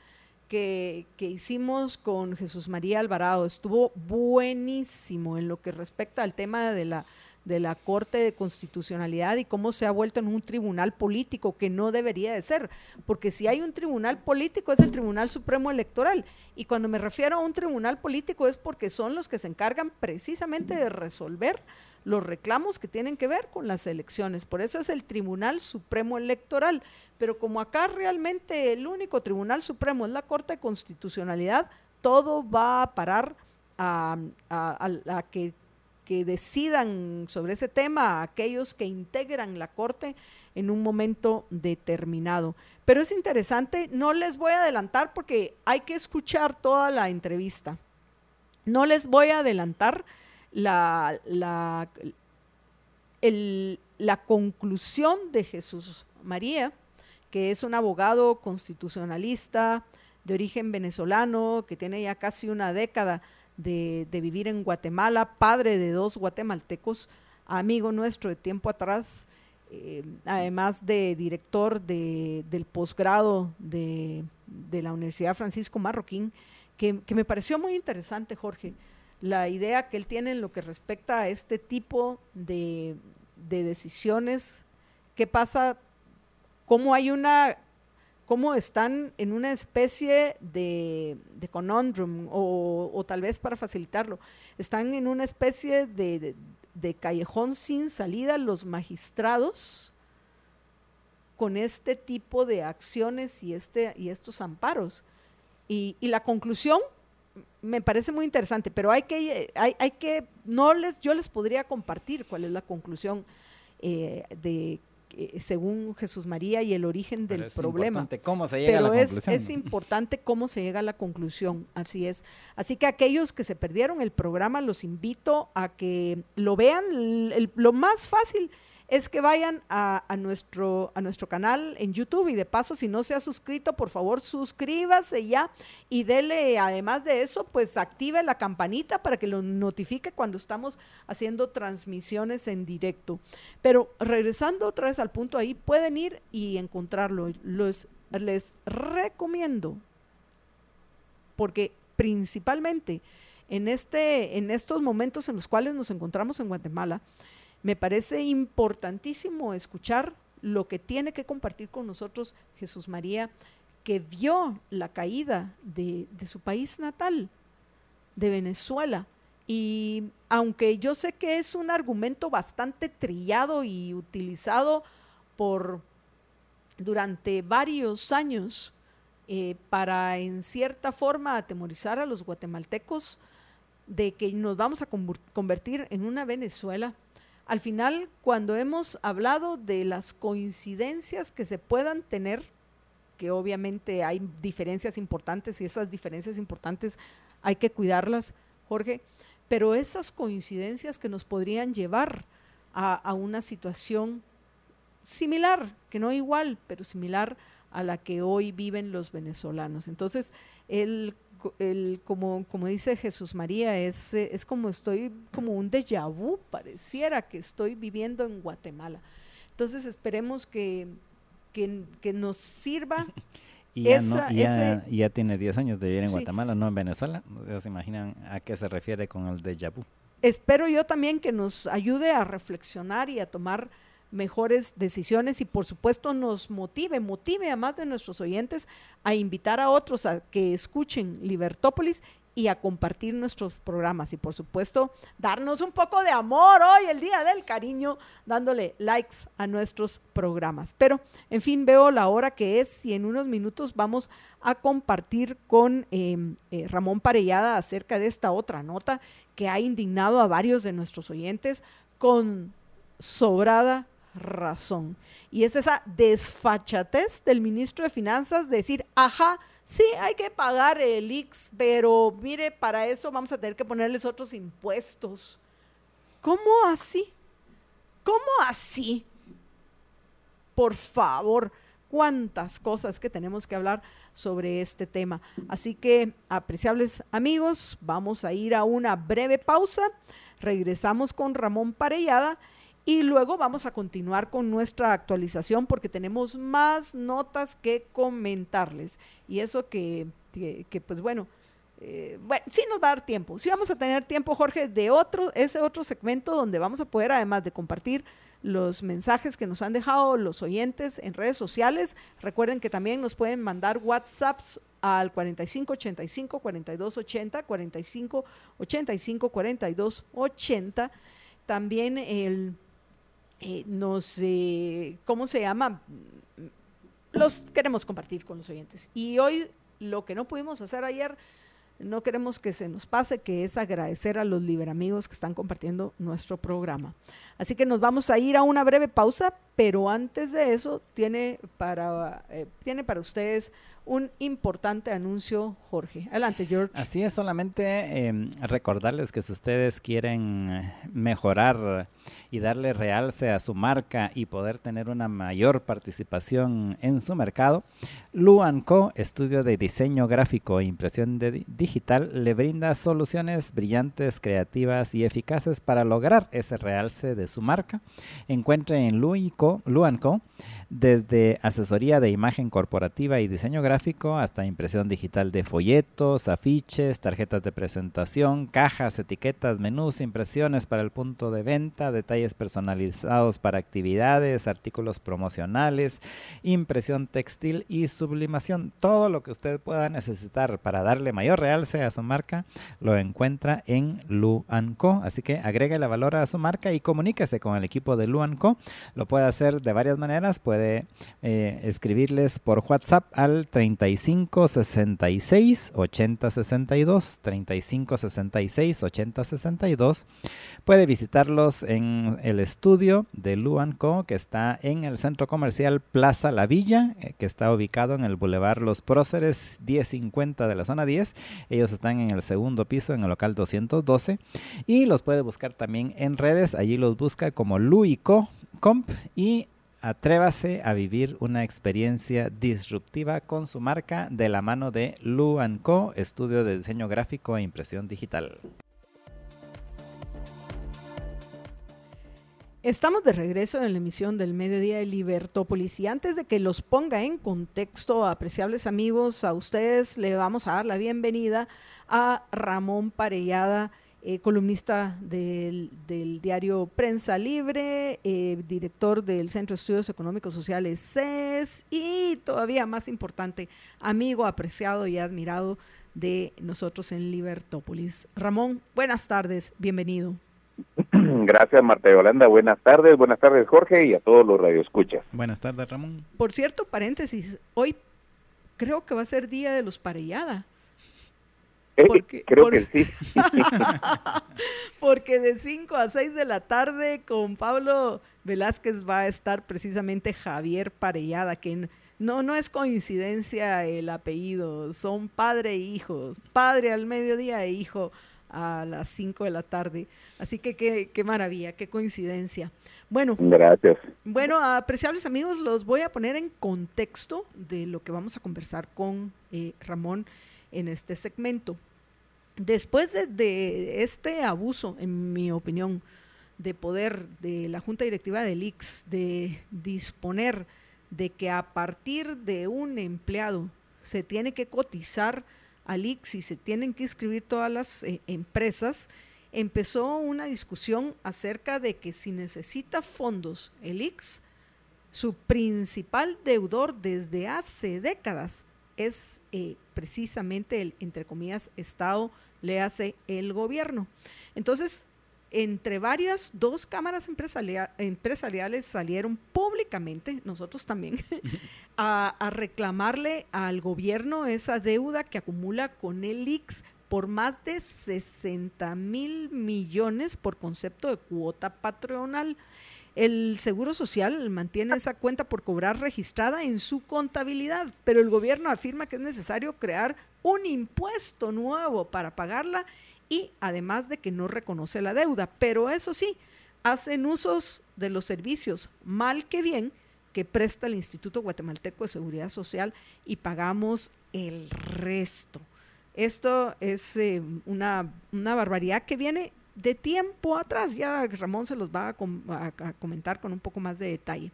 [SPEAKER 1] que, que, hicimos con Jesús María Alvarado. Estuvo buenísimo en lo que respecta al tema de la, de la Corte de Constitucionalidad y cómo se ha vuelto en un tribunal político que no debería de ser, porque si hay un tribunal político es el Tribunal Supremo Electoral y cuando me refiero a un tribunal político es porque son los que se encargan precisamente de resolver los reclamos que tienen que ver con las elecciones. Por eso es el Tribunal Supremo Electoral. Pero como acá realmente el único Tribunal Supremo es la Corte de Constitucionalidad, todo va a parar a, a que que decidan sobre ese tema aquellos que integran la Corte en un momento determinado. Pero es interesante, no les voy a adelantar porque hay que escuchar toda la entrevista. No les voy a adelantar la, la, la conclusión de Jesús María, que es un abogado constitucionalista de origen venezolano, que tiene ya casi una década de, vivir en Guatemala, padre de dos guatemaltecos, amigo nuestro de tiempo atrás, eh, además de director de, del posgrado de, la Universidad Francisco Marroquín, que, me pareció muy interesante, Jorge, la idea que él tiene en lo que respecta a este tipo de, de decisiones, qué pasa, cómo hay una cómo están en una especie de, conundrum, o, tal vez para facilitarlo, están en una especie de, callejón sin salida los magistrados con este tipo de acciones y, este, y estos amparos. Y, la conclusión me parece muy interesante, pero hay que, hay, hay, que, no les, yo les podría compartir cuál es la conclusión eh, de según Jesús María y el origen del es problema.
[SPEAKER 2] Importante cómo se llega a la
[SPEAKER 1] conclusión. es importante cómo se llega a la conclusión, así es. Así que aquellos que se perdieron el programa, los invito a que lo vean. lo más fácil es que vayan a, nuestro, a nuestro canal en YouTube y de paso, si no se ha suscrito, por favor suscríbase ya y dele, además de eso, pues active la campanita para que lo notifique cuando estamos haciendo transmisiones en directo. Pero regresando otra vez al punto ahí, pueden ir y encontrarlo. Los, les recomiendo, porque principalmente en, este, en estos momentos en los cuales nos encontramos en Guatemala, me parece importantísimo escuchar lo que tiene que compartir con nosotros Jesús María, que vio la caída de, su país natal, de Venezuela. Y aunque yo sé que es un argumento bastante trillado y utilizado por durante varios años eh, para en cierta forma atemorizar a los guatemaltecos de que nos vamos a convertir en una Venezuela, al final, cuando hemos hablado de las coincidencias que se puedan tener, que obviamente hay diferencias importantes y esas diferencias importantes hay que cuidarlas, Jorge, pero esas coincidencias que nos podrían llevar a, una situación similar, que no igual, pero similar a la que hoy viven los venezolanos. Entonces, el el, como, como dice Jesús María, es, es como estoy, como un déjà vu, pareciera que estoy viviendo en Guatemala. Entonces esperemos que, que, nos sirva.
[SPEAKER 2] y ya, ya, ya, tiene 10 años de vivir en Guatemala, no en Venezuela. ¿Se imaginan a qué se refiere con el déjà vu?
[SPEAKER 1] Espero yo también que nos ayude a reflexionar y a tomar mejores decisiones y por supuesto nos motive, motive a más de nuestros oyentes a invitar a otros a que escuchen Libertópolis y a compartir nuestros programas y por supuesto darnos un poco de amor hoy, el Día del Cariño, dándole likes a nuestros programas. Pero, en fin, veo la hora que es y en unos minutos vamos a compartir con em, eh, Ramón Parellada acerca de esta otra nota que ha indignado a varios de nuestros oyentes con sobrada razón. Y es esa desfachatez del ministro de Finanzas de decir, ajá, sí hay que pagar el IX, pero mire, para eso vamos a tener que ponerles otros impuestos. ¿Cómo así? ¿Cómo así? Por favor, cuántas cosas que tenemos que hablar sobre este tema. Así que, apreciables amigos, vamos a ir a una breve pausa. Regresamos con Ramón Parellada y luego vamos a continuar con nuestra actualización porque tenemos más notas que comentarles. Y eso que que, pues bueno, eh, bueno, sí nos va a dar tiempo. Sí vamos a tener tiempo, Jorge, de otro, ese otro segmento donde vamos a poder, además de compartir los mensajes que nos han dejado los oyentes en redes sociales. Recuerden que también nos pueden mandar WhatsApps al 45 85 42 80, 45 85 42 80. También el eh, nos, eh, ¿cómo se llama? Los queremos compartir con los oyentes. Y hoy lo que no pudimos hacer ayer no queremos que se nos pase, que es agradecer a los liberamigos que están compartiendo nuestro programa. Así que nos vamos a ir a una breve pausa, pero antes de eso tiene para, eh, tiene para ustedes un importante anuncio, Jorge. Adelante, George.
[SPEAKER 2] Así es, solamente em, recordarles que si ustedes quieren mejorar y darle realce a su marca y poder tener una mayor participación en su mercado, Luanco, estudio de diseño gráfico e impresión digital, le brinda soluciones brillantes, creativas y eficaces para lograr ese realce de su marca. Encuentre en Luanco Luanco, desde asesoría de imagen corporativa y diseño gráfico hasta impresión digital de folletos, afiches, tarjetas de presentación, cajas, etiquetas, menús, impresiones para el punto de venta, detalles personalizados para actividades, artículos promocionales, impresión textil y sublimación. Todo lo que usted pueda necesitar para darle mayor realce a su marca lo encuentra en Luanco. Así que agregue la valor a su marca y comuníquese con el equipo de Luanco. Lo puede hacer de varias maneras. Puede eh, escribirles por WhatsApp al 35 66 80 62 35 66 80 62 puede visitarlos en el estudio de Luanco que está en el centro comercial Plaza La Villa eh, que está ubicado en el Boulevard Los Próceres 1050 de la zona 10 ellos están en el segundo piso en el local 212 y los puede buscar también en redes. Allí los busca como Luico Comp y Atrévase a vivir una experiencia disruptiva con su marca de la mano de Lu Co, estudio de diseño gráfico e impresión digital.
[SPEAKER 1] Estamos de regreso en la emisión del mediodía de Libertópolis y antes de que los ponga en contexto, apreciables amigos, a ustedes le vamos a dar la bienvenida a Ramón Parellada eh, columnista del, diario Prensa Libre, eh, director del Centro de Estudios Económicos Sociales CES y todavía más importante, amigo apreciado y admirado de nosotros en Libertópolis. Ramón, buenas tardes, bienvenido.
[SPEAKER 3] Gracias, Marta Yolanda. Buenas tardes, buenas tardes, Jorge, y a todos los radioescuchas.
[SPEAKER 2] Buenas tardes, Ramón.
[SPEAKER 1] Por cierto, paréntesis, hoy creo que va a ser Día de los Parellada.
[SPEAKER 3] Porque, Creo que sí.
[SPEAKER 1] porque de 5 a 6 de la tarde con Pablo Velázquez va a estar precisamente Javier Parellada, que no, no es coincidencia el apellido, son padre e hijo, padre al mediodía e hijo a las 5 de la tarde. Así que qué, qué maravilla, qué coincidencia. Bueno,
[SPEAKER 3] gracias.
[SPEAKER 1] Bueno, apreciables amigos, los voy a poner en contexto de lo que vamos a conversar con eh, Ramón en este segmento. Después de, este abuso, en mi opinión, de poder de la Junta Directiva del IX de disponer de que a partir de un empleado se tiene que cotizar al IX y se tienen que inscribir todas las eh, empresas, empezó una discusión acerca de que si necesita fondos el IX, su principal deudor desde hace décadas es eh, precisamente el, entre comillas, Estado le hace el gobierno. Entonces, entre varias, dos cámaras empresariales salieron públicamente, nosotros también, a, reclamarle al gobierno esa deuda que acumula con el IX por más de 60 mil millones por concepto de cuota patronal. El Seguro Social mantiene esa cuenta por cobrar registrada en su contabilidad, pero el gobierno afirma que es necesario crear un impuesto nuevo para pagarla y además de que no reconoce la deuda. Pero eso sí, hacen usos de los servicios mal que bien que presta el Instituto Guatemalteco de Seguridad Social y pagamos el resto. Esto es eh, una, una barbaridad que viene de tiempo atrás. Ya Ramón se los va a, comentar con un poco más de detalle.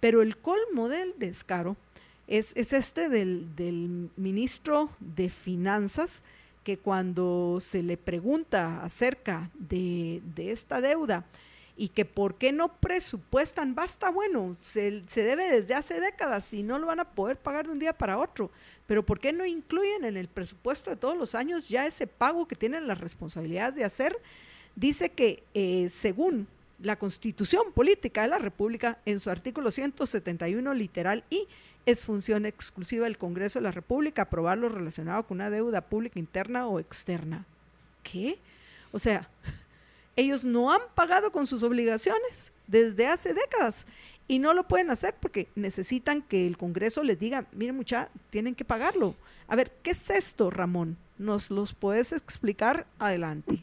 [SPEAKER 1] Pero el colmo del descaro es, es este del, del ministro de Finanzas que cuando se le pregunta acerca de, de esta deuda, y que por qué no presupuestan, basta, bueno, se, se, debe desde hace décadas y no lo van a poder pagar de un día para otro, pero ¿por qué no incluyen en el presupuesto de todos los años ya ese pago que tienen la responsabilidad de hacer? Dice que eh, según la constitución política de la República, en su artículo 171 literal y es función exclusiva del Congreso de la República aprobar lo relacionado con una deuda pública interna o externa. ¿Qué? O sea, ellos no han pagado con sus obligaciones desde hace décadas y no lo pueden hacer porque necesitan que el Congreso les diga, miren mucha, tienen que pagarlo. A ver, ¿qué es esto, Ramón? ¿Nos los puedes explicar? Adelante.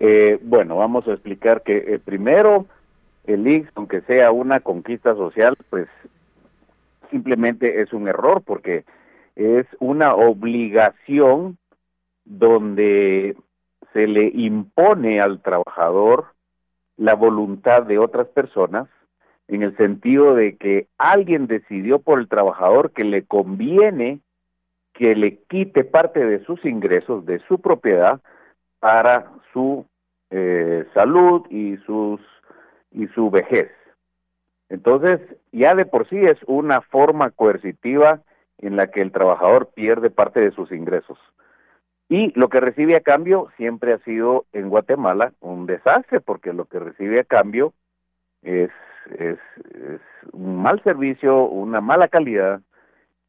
[SPEAKER 3] Eh, bueno, vamos a explicar que eh, primero el IX, aunque sea una conquista social, pues simplemente es un error porque es una obligación donde se le impone al trabajador la voluntad de otras personas en el sentido de que alguien decidió por el trabajador que le conviene que le quite parte de sus ingresos, de su propiedad, para su eh, salud y sus y su vejez. Entonces, ya de por sí es una forma coercitiva en la que el trabajador pierde parte de sus ingresos. Y lo que recibe a cambio siempre ha sido en Guatemala un desastre, porque lo que recibe a cambio es, es, es un mal servicio, una mala calidad,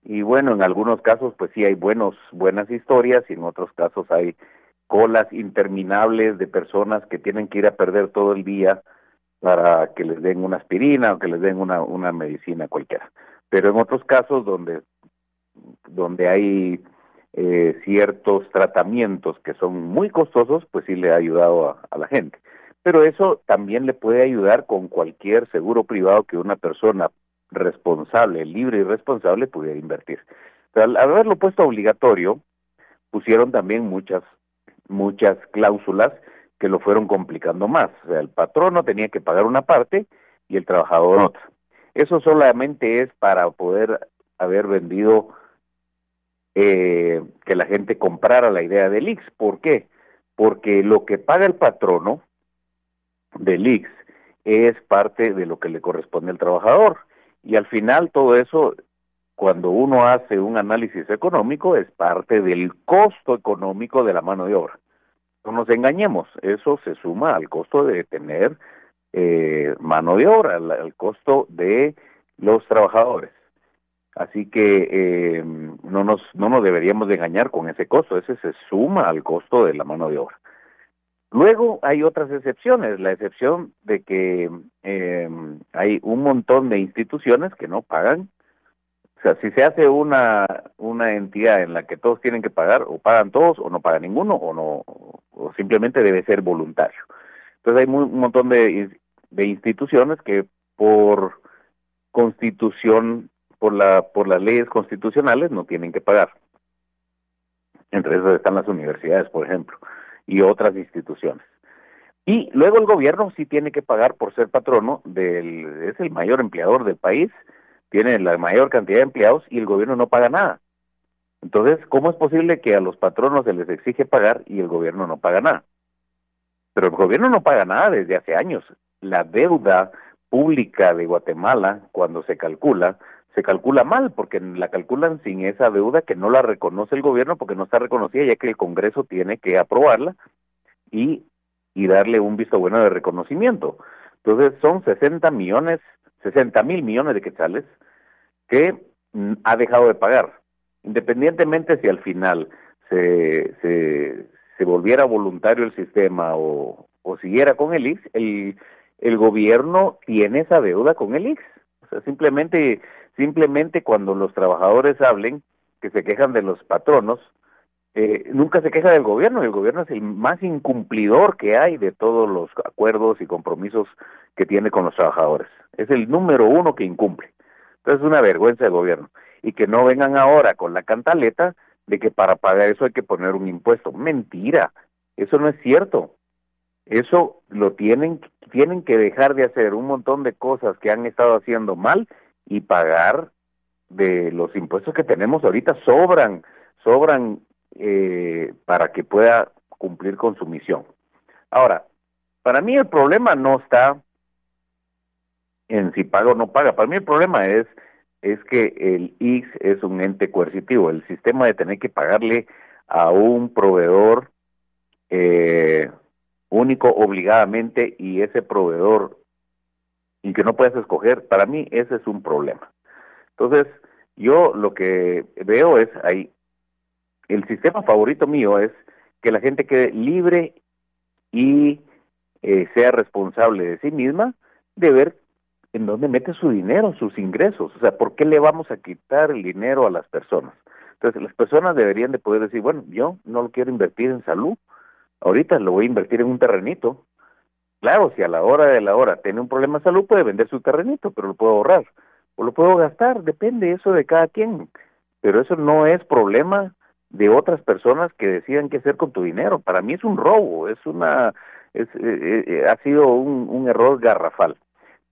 [SPEAKER 3] y bueno, en algunos casos pues sí hay buenos, buenas historias, y en otros casos hay colas interminables de personas que tienen que ir a perder todo el día para que les den una aspirina o que les den una, una medicina cualquiera. Pero en otros casos donde, donde hay eh, ciertos tratamientos que son muy costosos, pues sí le ha ayudado a, la gente. Pero eso también le puede ayudar con cualquier seguro privado que una persona responsable, libre y responsable pudiera invertir. al haberlo puesto obligatorio, pusieron también muchas, muchas cláusulas que lo fueron complicando más. O sea, el patrono tenía que pagar una parte y el trabajador otra. Eso solamente es para poder haber vendido eh, que la gente comprara la idea del IX. ¿Por qué? Porque lo que paga el patrono del IX es parte de lo que le corresponde al trabajador. Y al final todo eso, cuando uno hace un análisis económico, es parte del costo económico de la mano de obra. No nos engañemos, eso se suma al costo de tener eh, mano de obra, al costo de los trabajadores. Así que eh, no, nos, no nos deberíamos de engañar con ese costo, ese se suma al costo de la mano de obra. Luego hay otras excepciones, la excepción de que eh, hay un montón de instituciones que no pagan. O sea, si se hace una, una entidad en la que todos tienen que pagar, o pagan todos, o no paga ninguno, o no, o simplemente debe ser voluntario. Entonces hay un montón de, de instituciones que por constitución por, la, por las leyes constitucionales no tienen que pagar. Entre esas están las universidades, por ejemplo, y otras instituciones. Y luego el gobierno sí tiene que pagar por ser patrono del, es el mayor empleador del país, tiene la mayor cantidad de empleados y el gobierno no paga nada. Entonces, ¿cómo es posible que a los patronos se les exige pagar y el gobierno no paga nada? Pero el gobierno no paga nada desde hace años. La deuda pública de Guatemala, cuando se calcula, se calcula mal, porque la calculan sin esa deuda que no la reconoce el gobierno porque no está reconocida, ya que el Congreso tiene que aprobarla y, y darle un visto bueno de reconocimiento. Entonces son 60 millones, 60 mil millones de quetzales que mm, ha dejado de pagar. Independientemente si al final se, se, volviera voluntario el sistema o, o siguiera con el IX, el, el gobierno tiene esa deuda con el IX. O sea, simplemente Simplemente cuando los trabajadores hablen, que se quejan de los patronos, eh, nunca se queja del gobierno, el gobierno es el más incumplidor que hay de todos los acuerdos y compromisos que tiene con los trabajadores. Es el número uno que incumple. Entonces es una vergüenza del gobierno. Y que no vengan ahora con la cantaleta de que para pagar eso hay que poner un impuesto. Mentira, eso no es cierto. Eso lo tienen, tienen que dejar de hacer un montón de cosas que han estado haciendo mal y pagar de los impuestos que tenemos ahorita sobran, sobran eh, para que pueda cumplir con su misión. Ahora, para mí el problema no está en si paga o no paga. Para mí el problema es es que el IX es un ente coercitivo. El sistema de tener que pagarle a un proveedor eh, único obligadamente y ese proveedor y que no puedes escoger, para mí ese es un problema. Entonces, yo lo que veo es ahí, el sistema favorito mío es que la gente quede libre y eh, sea responsable de sí misma de ver en dónde mete su dinero, sus ingresos. O sea, ¿por qué le vamos a quitar el dinero a las personas? Entonces, las personas deberían de poder decir, bueno, yo no lo quiero invertir en salud, ahorita lo voy a invertir en un terrenito. Claro, si a la hora de la hora tiene un problema de salud, puede vender su terrenito, pero lo puedo ahorrar. O lo puedo gastar, depende eso de cada quien. Pero eso no es problema de otras personas que decidan qué hacer con tu dinero. Para mí es un robo, es una, es, eh, eh, eh, ha sido un, error garrafal,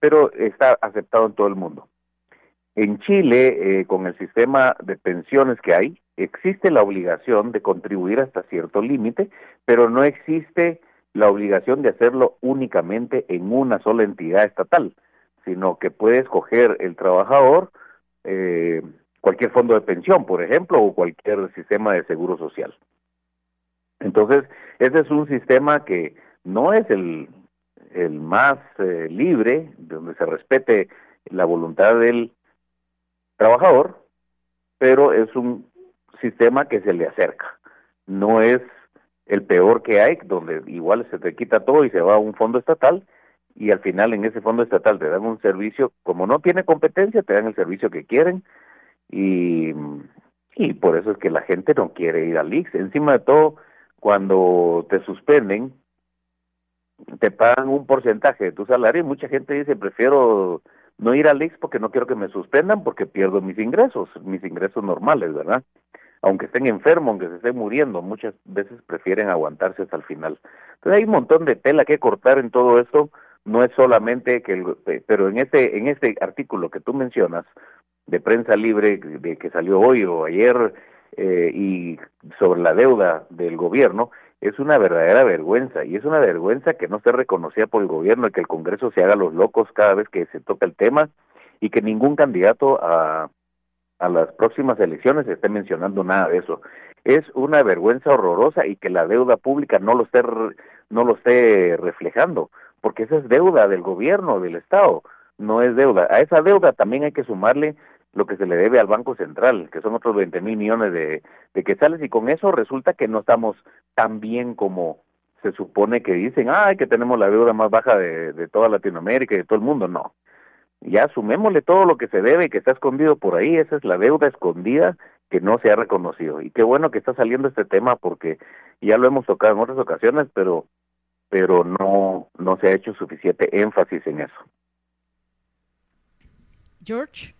[SPEAKER 3] pero está aceptado en todo el mundo. En Chile, con el sistema de pensiones que hay, existe la obligación de contribuir hasta cierto límite, pero no existe la obligación de hacerlo únicamente en una sola entidad estatal, sino que puede escoger el trabajador eh, cualquier fondo de pensión, por ejemplo, o cualquier sistema de seguro social. Entonces, ese es un sistema que no es el, el más eh, libre, donde se respete la voluntad del trabajador, pero es un sistema que se le acerca. No es el peor que hay, donde igual se te quita todo y se va a un fondo estatal y al final en ese fondo estatal te dan un servicio, como no tiene competencia, te dan el servicio que quieren y, por eso es que la gente no quiere ir al IX. Encima de todo, cuando te suspenden, te pagan un porcentaje de tu salario y mucha gente dice, prefiero no ir al IX porque no quiero que me suspendan porque pierdo mis ingresos, mis ingresos normales, ¿verdad? Aunque estén enfermos, aunque se estén muriendo, muchas veces prefieren aguantarse hasta el final. Entonces hay un montón de tela que cortar en todo esto, no es solamente que el, pero en este en este artículo que tú mencionas de prensa libre de que salió hoy o ayer eh, y sobre la deuda del gobierno es una verdadera vergüenza y es una vergüenza que no esté reconocida por el gobierno y que el Congreso se haga los locos cada vez que se toca el tema y que ningún candidato a, a las próximas elecciones esté mencionando nada de eso. Es una vergüenza horrorosa y que la deuda pública no lo esté no lo esté reflejando, porque esa es deuda del gobierno, del Estado, no es deuda. A esa deuda también hay que sumarle lo que se le debe al Banco Central, que son otros 20 mil millones de, de quetzales, y con eso resulta que no estamos tan bien como se supone que dicen, ay, que tenemos la deuda más baja de, de toda Latinoamérica y de todo el mundo. No. Ya sumémosle todo lo que se debe y que está escondido por ahí, esa es la deuda escondida que no se ha reconocido. Y qué bueno que está saliendo este tema porque ya lo hemos tocado en otras ocasiones, pero pero no no se ha hecho suficiente énfasis en eso.
[SPEAKER 1] George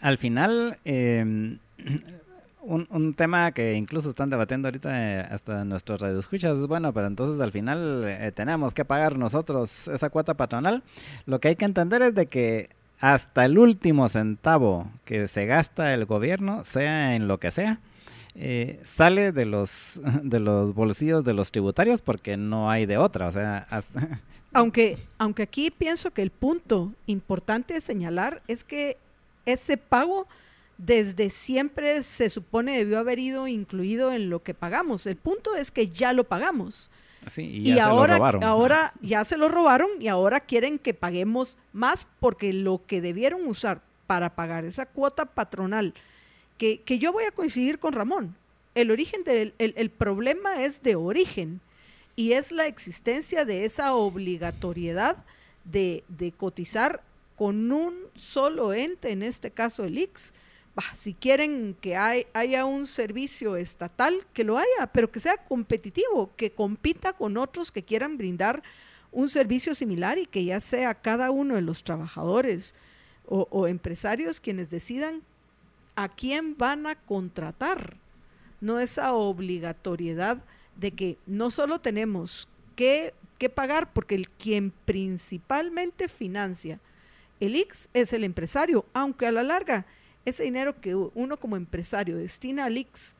[SPEAKER 2] al final, em, un, un, tema que incluso están debatiendo ahorita eh, hasta nuestros radioescuchas es bueno, pero entonces al final eh, tenemos que pagar nosotros esa cuota patronal. Lo que hay que entender es de que hasta el último centavo que se gasta el gobierno, sea en lo que sea, eh, sale de los de los bolsillos de los tributarios porque no hay de otra, o sea,
[SPEAKER 1] aunque aunque aquí pienso que el punto importante de señalar es que ese pago desde siempre se supone debió haber ido incluido en lo que pagamos. El punto es que ya lo pagamos. y, ahora, ahora ya se lo robaron y ahora quieren que paguemos más porque lo que debieron usar para pagar esa cuota patronal, que, que yo voy a coincidir con Ramón, el origen del el, problema es de origen y es la existencia de esa obligatoriedad de, de cotizar con un solo ente, en este caso el IX. si quieren que haya un servicio estatal, que lo haya, pero que sea competitivo, que compita con otros que quieran brindar un servicio similar y que ya sea cada uno de los trabajadores o, empresarios quienes decidan a quién van a contratar. No esa obligatoriedad de que no solo tenemos que, que pagar, porque el quien principalmente financia el X es el empresario, aunque a la larga ese dinero que uno como empresario destina al IX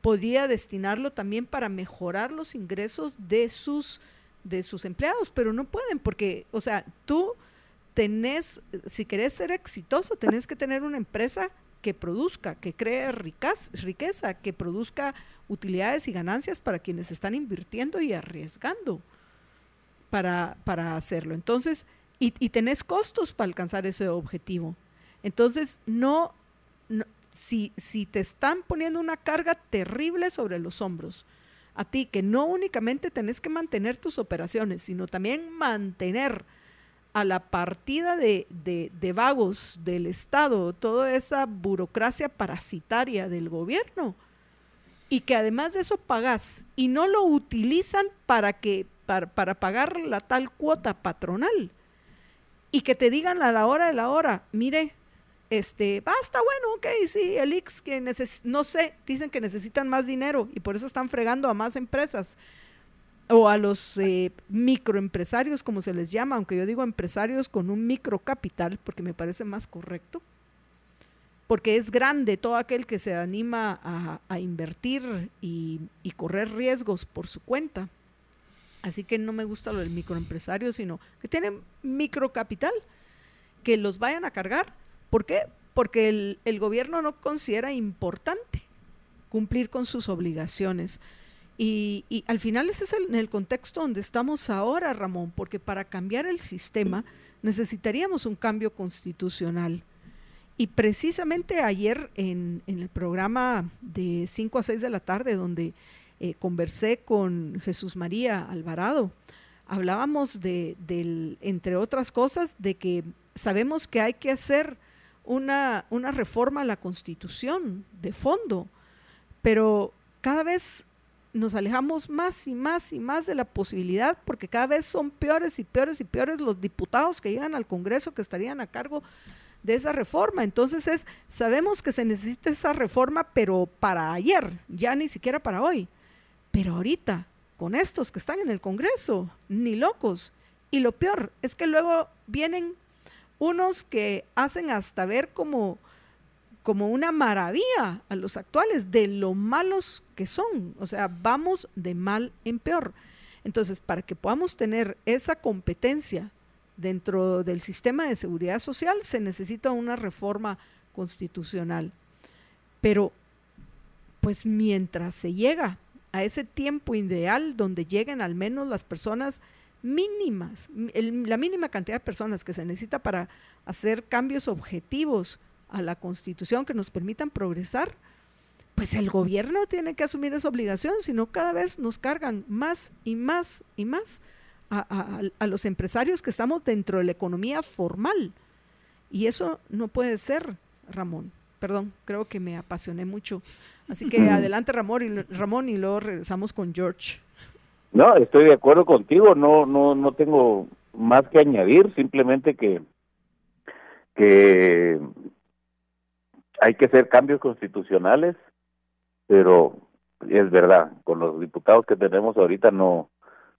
[SPEAKER 1] podía destinarlo también para mejorar los ingresos de sus, de sus empleados, pero no pueden porque, o sea, tú tenés, si querés ser exitoso, tenés que tener una empresa que produzca, que cree riqueza, que produzca utilidades y ganancias para quienes están invirtiendo y arriesgando para, para hacerlo. Entonces, y, y, tenés costos para alcanzar ese objetivo. Entonces, no, si, si te están poniendo una carga terrible sobre los hombros, a ti que no únicamente tenés que mantener tus operaciones, sino también mantener a la partida de, de, vagos del Estado, toda esa burocracia parasitaria del gobierno, y que además de eso pagas y no lo utilizan para, que, para, para pagar la tal cuota patronal, y que te digan a la hora de la hora, mire, este, basta, bueno, ok, sí, el X que no sé, dicen que necesitan más dinero y por eso están fregando a más empresas o a los eh, microempresarios, como se les llama, aunque yo digo empresarios con un microcapital, porque me parece más correcto, porque es grande todo aquel que se anima a, invertir y, y, correr riesgos por su cuenta. Así que no me gusta lo del microempresario, sino que tienen microcapital, que los vayan a cargar ¿Por qué? Porque el, gobierno no considera importante cumplir con sus obligaciones. Y, al final ese es el, en el contexto donde estamos ahora, Ramón, porque para cambiar el sistema necesitaríamos un cambio constitucional. Y precisamente ayer en, el programa de 5 a 6 de la tarde, donde eh, conversé con Jesús María Alvarado, hablábamos de, entre otras cosas, de que sabemos que hay que hacer una, una reforma a la constitución de fondo, pero cada vez nos alejamos más y más y más de la posibilidad porque cada vez son peores y peores y peores los diputados que llegan al Congreso que estarían a cargo de esa reforma. Entonces es, sabemos que se necesita esa reforma, pero para ayer, ya ni siquiera para hoy. Pero ahorita, con estos que están en el Congreso, ni locos. Y lo peor es que luego vienen unos que hacen hasta ver como, como una maravilla a los actuales de lo malos que son. O sea, vamos de mal en peor. Entonces, para que podamos tener esa competencia dentro del sistema de seguridad social, se necesita una reforma constitucional. Pero, pues mientras se llega a ese tiempo ideal donde lleguen al menos las personas mínimas, la mínima cantidad de personas que se necesita para hacer cambios objetivos a la constitución que nos permitan progresar, pues el gobierno tiene que asumir esa obligación, si no cada vez nos cargan más y más y más a, los empresarios que estamos dentro de la economía formal. Y eso no puede ser, Ramón. Perdón, creo que me apasioné mucho. Así que adelante, Ramón, y, Ramón, y luego regresamos con George.
[SPEAKER 3] No, estoy de acuerdo contigo, no, no, no tengo más que añadir, simplemente que, que hay que hacer cambios constitucionales, pero es verdad, con los diputados que tenemos ahorita no,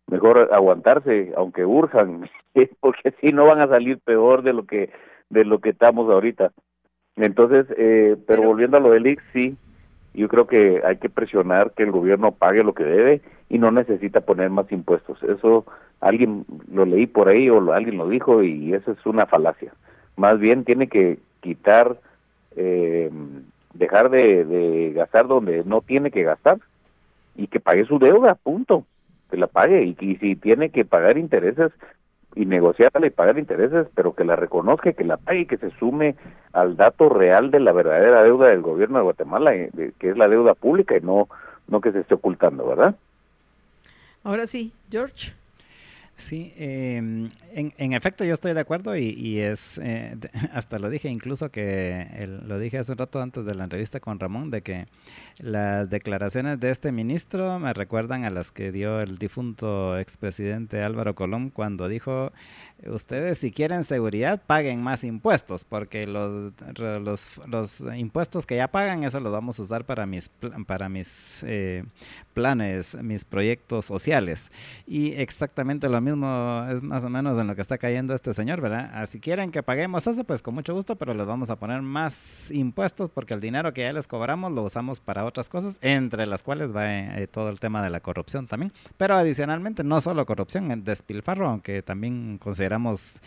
[SPEAKER 3] mejor aguantarse, aunque urjan, porque si no van a salir peor de lo que, de lo que estamos ahorita. Entonces, eh, pero, volviendo a lo del IX, sí, yo creo que hay que presionar que el gobierno pague lo que debe y no necesita poner más impuestos. Eso alguien lo leí por ahí o alguien lo dijo y eso es una falacia. Más bien tiene que quitar, eh, dejar de, gastar donde no tiene que gastar y que pague su deuda, punto, que la pague y si tiene que pagar intereses, y negociarla y pagar intereses, pero que la reconozca, que la pague y que se sume al dato real de la verdadera deuda del gobierno de Guatemala, eh, que es la deuda pública y no, no que se esté ocultando, ¿verdad?
[SPEAKER 1] Ahora sí, George.
[SPEAKER 2] Sí, em, en, efecto yo estoy de acuerdo y, es, eh, hasta lo dije incluso que lo dije hace un rato antes de la entrevista con Ramón, de que las declaraciones de este ministro me recuerdan a las que dio el difunto expresidente Álvaro Colón cuando dijo, ustedes si quieren seguridad paguen más impuestos, porque los, los, los impuestos que ya pagan, eso los vamos a usar para mis, para mis eh, planes, mis proyectos sociales. Y exactamente lo mismo es más o menos en lo que está cayendo este señor, ¿verdad? Si quieren que paguemos eso, pues con mucho gusto, pero les vamos a poner más impuestos porque el dinero que ya les cobramos lo usamos para otras cosas, entre las cuales va eh, todo el tema de la corrupción también. Pero adicionalmente, no solo corrupción, el despilfarro, aunque también consideramos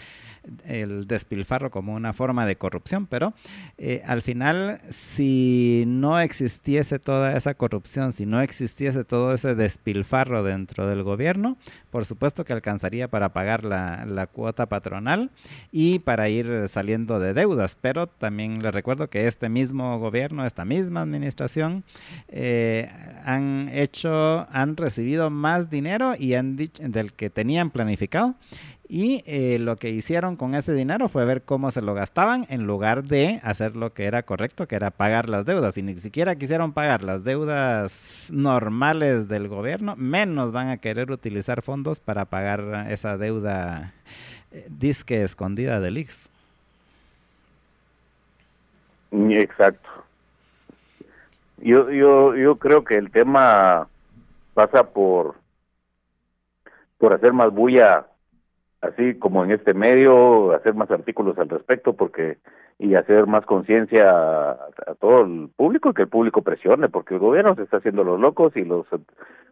[SPEAKER 2] el despilfarro como una forma de corrupción, pero eh, al final, si no existiese toda esa corrupción, si no existiese todo ese despilfarro dentro del gobierno, por supuesto que alcanzaría para pagar la, cuota patronal y para ir saliendo de deudas, pero también les recuerdo que este mismo gobierno, esta misma administración, eh, han hecho, han recibido más dinero y han dicho del que tenían planificado y eh, lo que hicieron con ese dinero fue ver cómo se lo gastaban en lugar de hacer lo que era correcto, que era pagar las deudas. Y ni siquiera quisieron pagar las deudas normales del gobierno, menos van a querer utilizar fondos para pagar esa deuda eh, disque escondida del IX.
[SPEAKER 3] Exacto. Yo, yo, yo creo que el tema pasa por por hacer más bulla así como en este medio, hacer más artículos al respecto porque y hacer más conciencia a, todo el público y que el público presione porque el gobierno se está haciendo los locos y los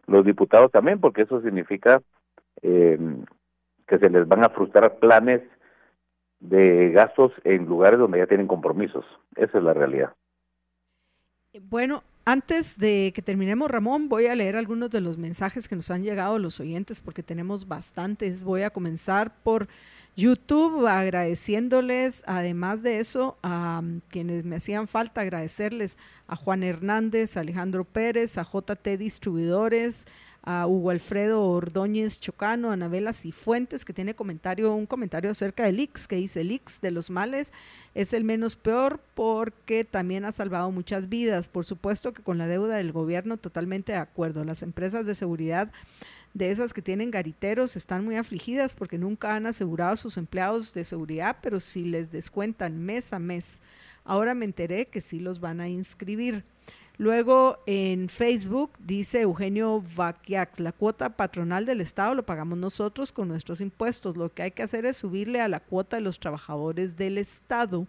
[SPEAKER 3] los diputados también porque eso significa eh, que se les van a frustrar planes de gastos en lugares donde ya tienen compromisos. Esa es la realidad
[SPEAKER 1] bueno antes de que terminemos, Ramón, voy a leer algunos de los mensajes que nos han llegado los oyentes porque tenemos bastantes. Voy a comenzar por YouTube agradeciéndoles, además de eso, a mm, quienes me hacían falta, agradecerles a Juan Hernández, a Alejandro Pérez, a JT Distribuidores, a Hugo Alfredo Ordóñez Chocano, Anabela Cifuentes, que tiene comentario, un comentario acerca del IX, que dice el IX de los males es el menos peor porque también ha salvado muchas vidas. Por supuesto que con la deuda del gobierno totalmente de acuerdo. Las empresas de seguridad de esas que tienen gariteros están muy afligidas porque nunca han asegurado a sus empleados de seguridad, pero si les descuentan mes a mes. Ahora me enteré que sí los van a inscribir. Luego en Facebook dice Eugenio Vaquiax, la cuota patronal del Estado lo pagamos nosotros con nuestros impuestos. Lo que hay que hacer es subirle a la cuota de los trabajadores del Estado.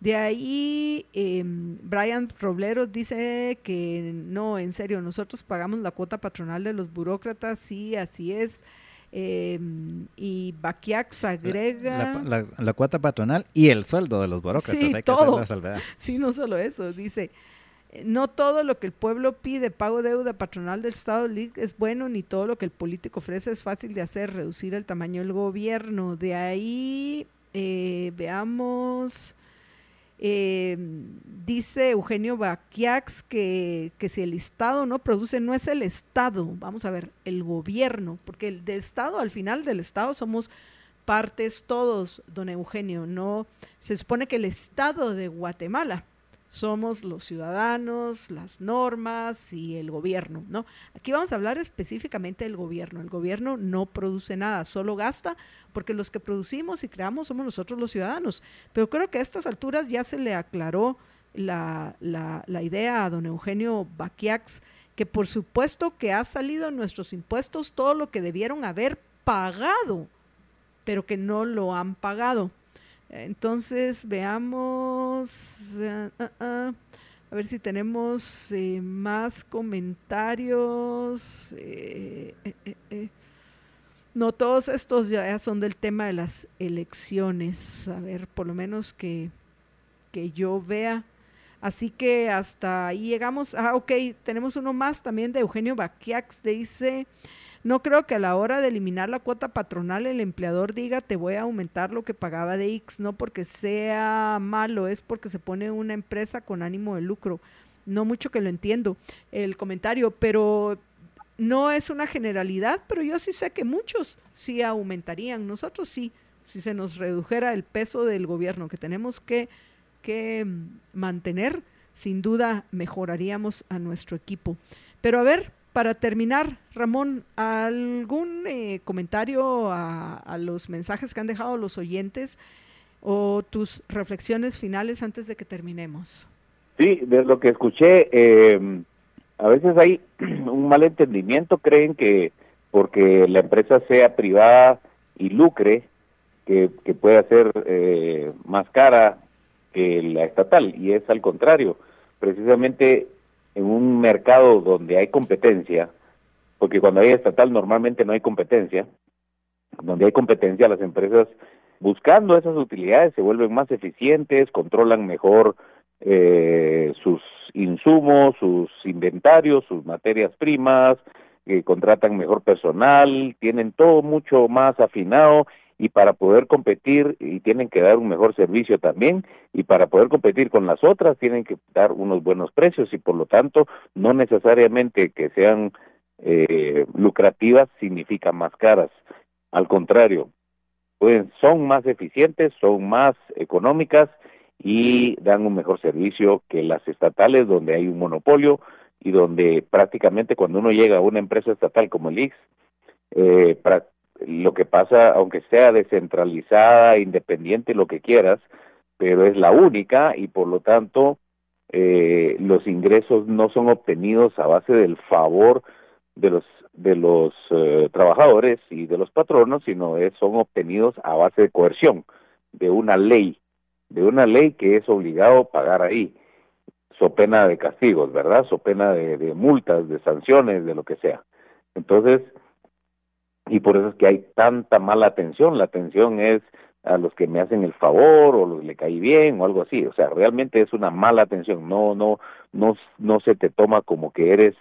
[SPEAKER 1] De ahí, em, Brian Robleros dice que no, en serio, nosotros pagamos la cuota patronal de los burócratas, sí, así es. Em, y Baquiax agrega...
[SPEAKER 2] La, cuota patronal y el sueldo de los burócratas,
[SPEAKER 1] sí, hay que todo. hacer la Sí, no solo eso, dice no todo lo que el pueblo pide, pago deuda patronal del Estado es bueno, ni todo lo que el político ofrece es fácil de hacer, reducir el tamaño del gobierno. De ahí, eh, veamos, eh, dice Eugenio Baquiax que, que, si el Estado no produce, no es el Estado, vamos a ver, el gobierno, porque el del Estado, al final del Estado somos partes todos, don Eugenio, no, se supone que el Estado de Guatemala somos los ciudadanos, las normas y el gobierno, ¿no? Aquí vamos a hablar específicamente del gobierno. El gobierno no produce nada, solo gasta porque los que producimos y creamos somos nosotros los ciudadanos. Pero creo que a estas alturas ya se le aclaró la, la, idea a don Eugenio Baquiax, que por supuesto que ha salido en nuestros impuestos todo lo que debieron haber pagado, pero que no lo han pagado. Entonces, veamos. Ah, ah, ah, a ver si tenemos eh, más comentarios. Eh, eh, no, todos estos ya son del tema de las elecciones. A ver, por lo menos que, que yo vea. Así que hasta ahí llegamos. Ah, ok, tenemos uno más también de Eugenio Baquiax. Dice. No creo que a la hora de eliminar la cuota patronal el empleador diga te voy a aumentar lo que pagaba de X, no porque sea malo, es porque se pone una empresa con ánimo de lucro. No mucho que lo entiendo el comentario, pero no es una generalidad, pero yo sí sé que muchos sí aumentarían. Nosotros sí, si se nos redujera el peso del gobierno que tenemos que, que mantener, sin duda mejoraríamos a nuestro equipo. Pero a ver, para terminar, Ramón, ¿algún eh, comentario a, los mensajes que han dejado los oyentes o tus reflexiones finales antes de que terminemos?
[SPEAKER 3] Sí, de lo que escuché, em, a veces hay un mal entendimiento, creen que porque la empresa sea privada y lucre, que, que pueda ser eh, más cara que la estatal, y es al contrario. Precisamente en un mercado donde hay competencia, porque cuando hay estatal normalmente no hay competencia, donde hay competencia las empresas buscando esas utilidades se vuelven más eficientes, controlan mejor eh, sus insumos, sus inventarios, sus materias primas, eh, contratan mejor personal, tienen todo mucho más afinado y para poder competir y tienen que dar un mejor servicio también y para poder competir con las otras tienen que dar unos buenos precios y por lo tanto no necesariamente que sean eh, lucrativas significa más caras. Al contrario pueden son más eficientes son más económicas y dan un mejor servicio que las estatales donde hay un monopolio y donde prácticamente cuando uno llega a una empresa estatal como el IX, eh, lo que pasa, aunque sea descentralizada, independiente, lo que quieras, pero es la única y por lo tanto eh, los ingresos no son obtenidos a base del favor de los de los eh, trabajadores y de los patronos, sino es, son obtenidos a base de coerción, de una ley, de una ley que es obligado a pagar ahí, so pena de castigos, ¿verdad? So pena de, de multas, de sanciones, de lo que sea. Entonces, y por eso es que hay tanta mala atención. La atención es a los que me hacen el favor o los que le caí bien o algo así. O sea, realmente es una mala atención. No, no, no, no se te toma como que eres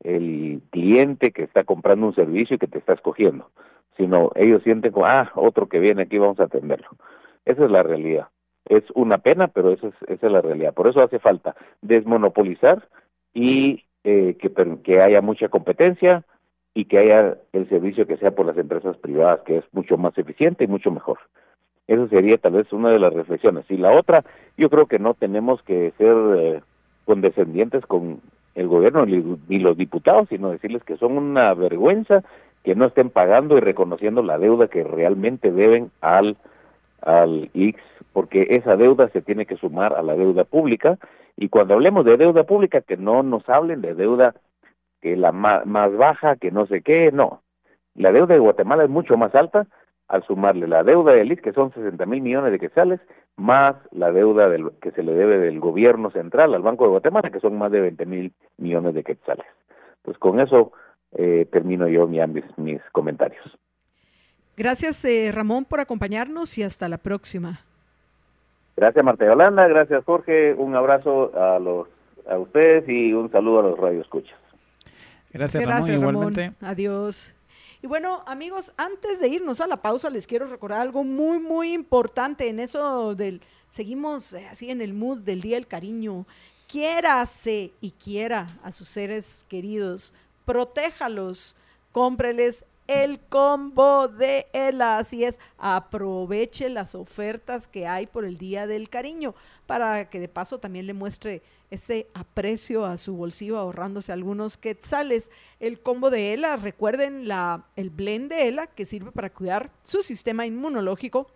[SPEAKER 3] el cliente que está comprando un servicio y que te está escogiendo, sino ellos sienten como, ah, otro que viene aquí, vamos a atenderlo. Esa es la realidad. Es una pena, pero esa es, esa es la realidad. Por eso hace falta desmonopolizar y eh, que, que haya mucha competencia, y que haya el servicio que sea por las empresas privadas, que es mucho más eficiente y mucho mejor. Eso sería tal vez una de las reflexiones. Y la otra, yo creo que no tenemos que ser eh, condescendientes con el gobierno ni los diputados, sino decirles que son una vergüenza que no estén pagando y reconociendo la deuda que realmente deben al al IX, porque esa deuda se tiene que sumar a la deuda pública y cuando hablemos de deuda pública que no nos hablen de deuda que la más, baja, que no sé qué, no. La deuda de Guatemala es mucho más alta al sumarle la deuda del IS, que son 60 mil millones de quetzales, más la deuda del, que se le debe del gobierno central al Banco de Guatemala, que son más de 20 mil millones de quetzales. Pues con eso eh, termino yo mis, mis comentarios.
[SPEAKER 1] Gracias, eh, Ramón, por acompañarnos y hasta la próxima.
[SPEAKER 3] Gracias, Marta Yolanda. Gracias, Jorge. Un abrazo a, los, a ustedes y un saludo a los radioescuchas.
[SPEAKER 2] Gracias, Ramón, igualmente.
[SPEAKER 1] Adiós. Y bueno, amigos, antes de irnos a la pausa, les quiero recordar algo muy, muy importante en eso del, seguimos eh, así en el mood del Día del Cariño. Quiérase y quiera a sus seres queridos, protéjalos, cómpreles el combo de ELA. Así es, aproveche las ofertas que hay por el Día del Cariño para que de paso también le muestre ese aprecio a su bolsillo ahorrándose algunos quetzales. El combo de ELA, recuerden la, el blend de ELA que sirve para cuidar su sistema inmunológico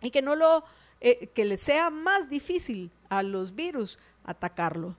[SPEAKER 1] y que no lo eh, que le sea más difícil a los virus atacarlo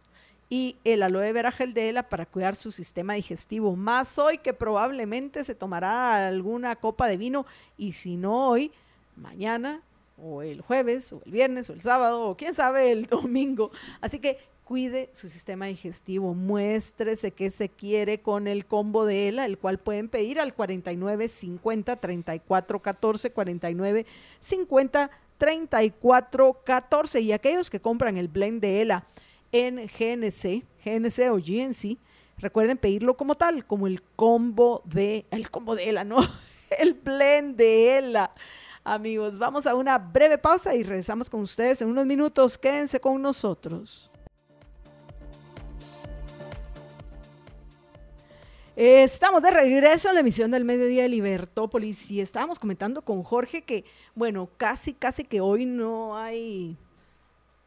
[SPEAKER 1] y el aloe vera gel de ELA para cuidar su sistema digestivo. Más hoy que probablemente se tomará alguna copa de vino y si no hoy, mañana o el jueves o el viernes o el sábado o quién sabe el domingo. Así que cuide su sistema digestivo, muéstrese qué se quiere con el combo de ELA, el cual pueden pedir al 49 50 34 14 49 50 34 14 y aquellos que compran el blend de ELA en GNC, GNC o GNC, recuerden pedirlo como tal, como el combo de, el combo de ELA, ¿no? El blend de ELA. Amigos, vamos a una breve pausa y regresamos con ustedes en unos minutos. Quédense con nosotros. Estamos de regreso a la emisión del mediodía de Libertópolis y estábamos comentando con Jorge que, bueno, casi, casi que hoy no hay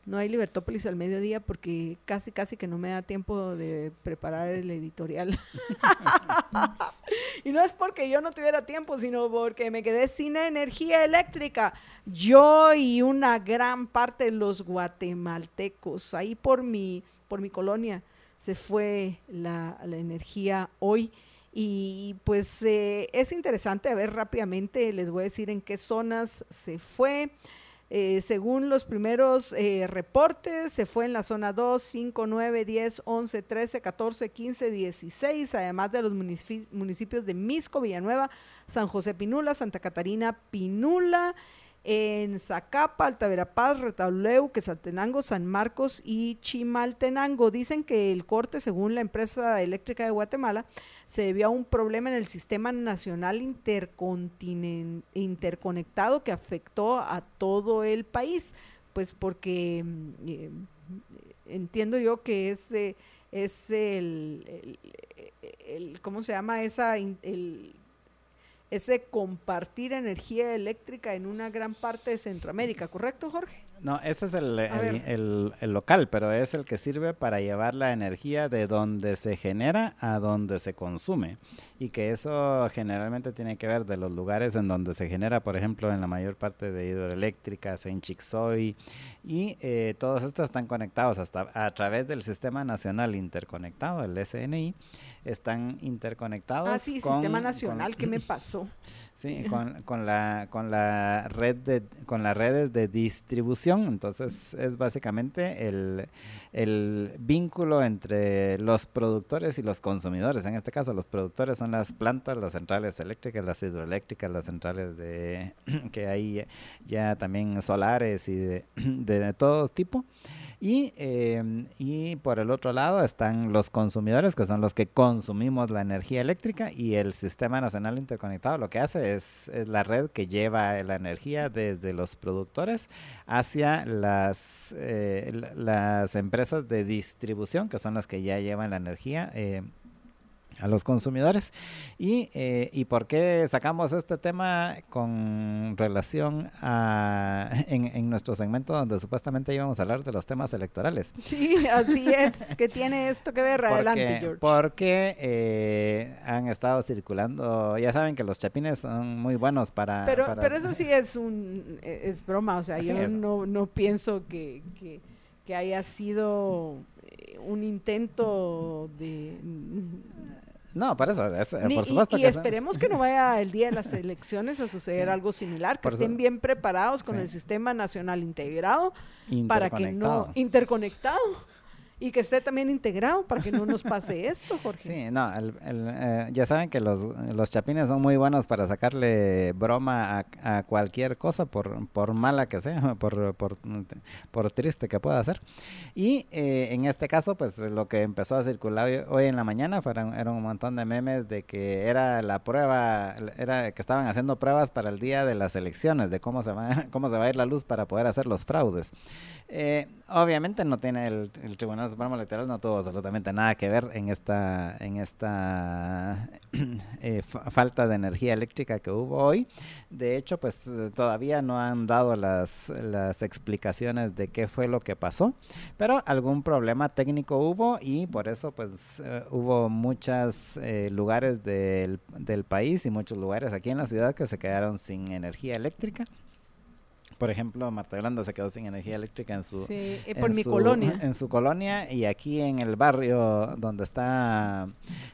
[SPEAKER 1] no hay Libertópolis al mediodía porque casi, casi que no me da tiempo de preparar el editorial. y no es porque yo no tuviera tiempo, sino porque me quedé sin energía eléctrica. Yo y una gran parte de los guatemaltecos, ahí por mi, por mi colonia, se fue la, la energía hoy Y pues eh, es interesante ver rápidamente, les voy a decir en qué zonas se fue. Eh, según los primeros eh, reportes, se fue en la zona 2, 5, 9, 10, 11, 13, 14, 15, 16, además de los municipios de Misco, Villanueva, San José Pinula, Santa Catarina Pinula en Zacapa, Altaverapaz, Retauleu, Quesaltenango, San Marcos y Chimaltenango. Dicen que el corte, según la empresa eléctrica de Guatemala, se debió a un problema en el sistema nacional interconectado que afectó a todo el país. Pues porque mm, eh, entiendo yo que es, es el, el, ¿cómo se llama? Esa, el, ese compartir energía eléctrica en una gran parte de Centroamérica, ¿correcto, Jorge?
[SPEAKER 2] No, ese es el, el, local, pero es el que sirve para llevar la energía de donde se genera a donde se consume. Y que eso generalmente tiene que ver de los lugares en donde se genera, por ejemplo, en la mayor parte de hidroeléctricas, en Chixoy, y eh, todos estos están conectados hasta a través del Sistema Nacional Interconectado, el SNI, están interconectados.
[SPEAKER 1] Ah, sí, Sistema Nacional, ¿qué me pasó?
[SPEAKER 2] Sí, con, con, la, con la red de, con las redes de distribución. Entonces es básicamente el, el vínculo entre los productores y los consumidores. En este caso, los productores son las plantas, las centrales eléctricas, las hidroeléctricas, las centrales de que hay ya también solares y de, de todo tipo. Y, em, y por el otro lado están los consumidores, que son los que consumimos la energía eléctrica, y el Sistema Nacional Interconectado lo que hace es, la red que lleva la energía desde los productores hacia las, eh, las empresas de distribución, que son las que ya llevan la energía. Eh, a los consumidores. Y, eh, ¿Y por qué sacamos este tema con relación a en, en, nuestro segmento donde supuestamente íbamos a hablar de los temas electorales?
[SPEAKER 1] Sí, así es. ¿Qué tiene esto que ver? Adelante, George.
[SPEAKER 2] Porque eh, han estado circulando, ya saben que los chapines son muy buenos para...
[SPEAKER 1] Pero, pero eso sí es, un, es broma, o sea, yo no, no pienso que, que, que haya sido eh, un intento de
[SPEAKER 2] no, por eso, por supuesto.
[SPEAKER 1] Y, esperemos que no vaya el día de las elecciones a suceder algo similar, que estén bien preparados con el sistema nacional integrado para que no interconectado y que esté también integrado para que no nos pase esto, Jorge.
[SPEAKER 2] Sí, no, eh, ya saben que los, los chapines son muy buenos para sacarle broma a, cualquier cosa, por, por mala que sea, por, por, por triste que pueda ser. Y eh, en este caso, pues lo que empezó a circular hoy, en la mañana fueron, era un montón de memes de que era la prueba, era que estaban haciendo pruebas para el día de las elecciones, de cómo se va, cómo se va a ir la luz para poder hacer los fraudes. Eh, obviamente no tiene el, el Tribunal Supremo Electoral no tuvo absolutamente nada que ver en esta en esta eh, falta de energía eléctrica que hubo hoy. De hecho, pues todavía no han dado las, las explicaciones de qué fue lo que pasó, pero algún problema técnico hubo y por eso pues eh, hubo muchos lugares del, del país y muchos lugares aquí en la ciudad que se quedaron sin energía eléctrica por ejemplo, Marta Yolanda se quedó sin energía eléctrica en su,
[SPEAKER 1] sí, eh, por mi colonia.
[SPEAKER 2] En su colonia y aquí en el barrio donde está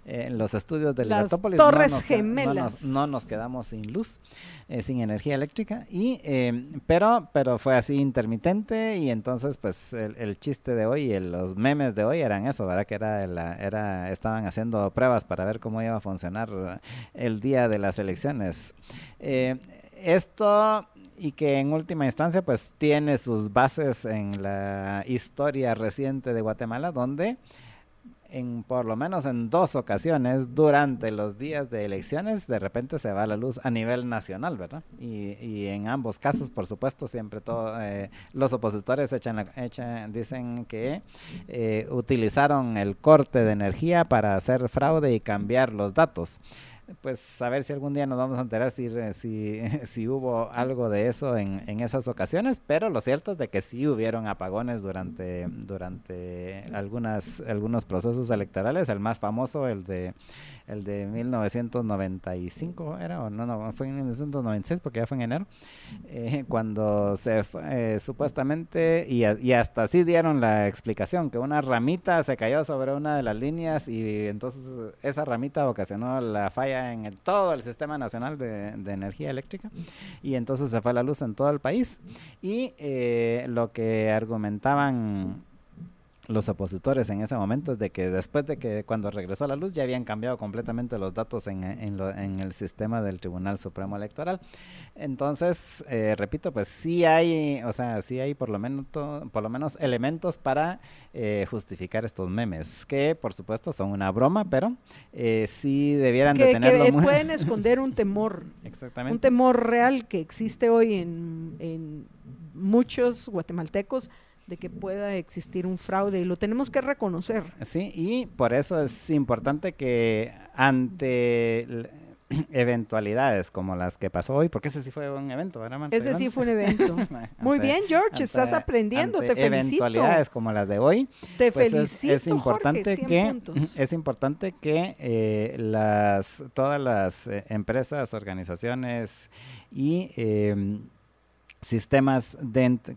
[SPEAKER 2] eh, los estudios de
[SPEAKER 1] Las Torres Gemelas.
[SPEAKER 2] No nos, quedamos sin luz, eh, sin energía eléctrica. y pero, pero fue así intermitente y entonces pues el, chiste de hoy, y los memes de hoy eran eso, ¿verdad? Que era, era, estaban haciendo pruebas para ver cómo iba a funcionar el día de las elecciones. esto y que en última instancia pues tiene sus bases en la historia reciente de Guatemala donde en por lo menos en dos ocasiones durante los días de elecciones de repente se va la luz a nivel nacional, ¿verdad? Y, y en ambos casos, por supuesto, siempre todo, eh, los opositores echan, echan dicen que eh, utilizaron el corte de energía para hacer fraude y cambiar los datos. Pues a ver si algún día nos vamos a enterar si, si, si hubo algo de eso en, en, esas ocasiones, pero lo cierto es de que sí hubieron apagones durante, durante algunas, algunos procesos electorales, el más famoso, el de el de 1995 era o no, no, fue en 1996 porque ya fue en enero, eh, cuando se fue, eh, supuestamente, y, y, hasta así dieron la explicación, que una ramita se cayó sobre una de las líneas y entonces esa ramita ocasionó la falla en todo el sistema nacional de, de, energía eléctrica y entonces se fue la luz en todo el país. Y eh, lo que argumentaban los opositores en ese momento es de que después de que cuando regresó la luz ya habían cambiado completamente los datos en, en, en el sistema del Tribunal Supremo Electoral. Entonces, eh, repito, pues sí hay, o sea, sí hay por lo menos, por lo menos elementos para eh, justificar estos memes, que por supuesto son una broma, pero eh, sí debieran de tenerlo
[SPEAKER 1] que pueden esconder un temor.
[SPEAKER 2] Exactamente.
[SPEAKER 1] Un temor real que existe hoy en, en muchos guatemaltecos de que pueda existir un fraude y lo tenemos que reconocer.
[SPEAKER 2] Sí, y por eso es importante que ante eventualidades como las que pasó hoy, porque ese sí fue un evento, ¿verdad?
[SPEAKER 1] Ese sí fue un evento. Muy bien, George, estás aprendiendo, te felicito.
[SPEAKER 2] Eventualidades como las de hoy.
[SPEAKER 1] Te pues felicito,
[SPEAKER 2] es, importante que es importante que eh, las todas las eh, empresas, organizaciones y eh, sistemas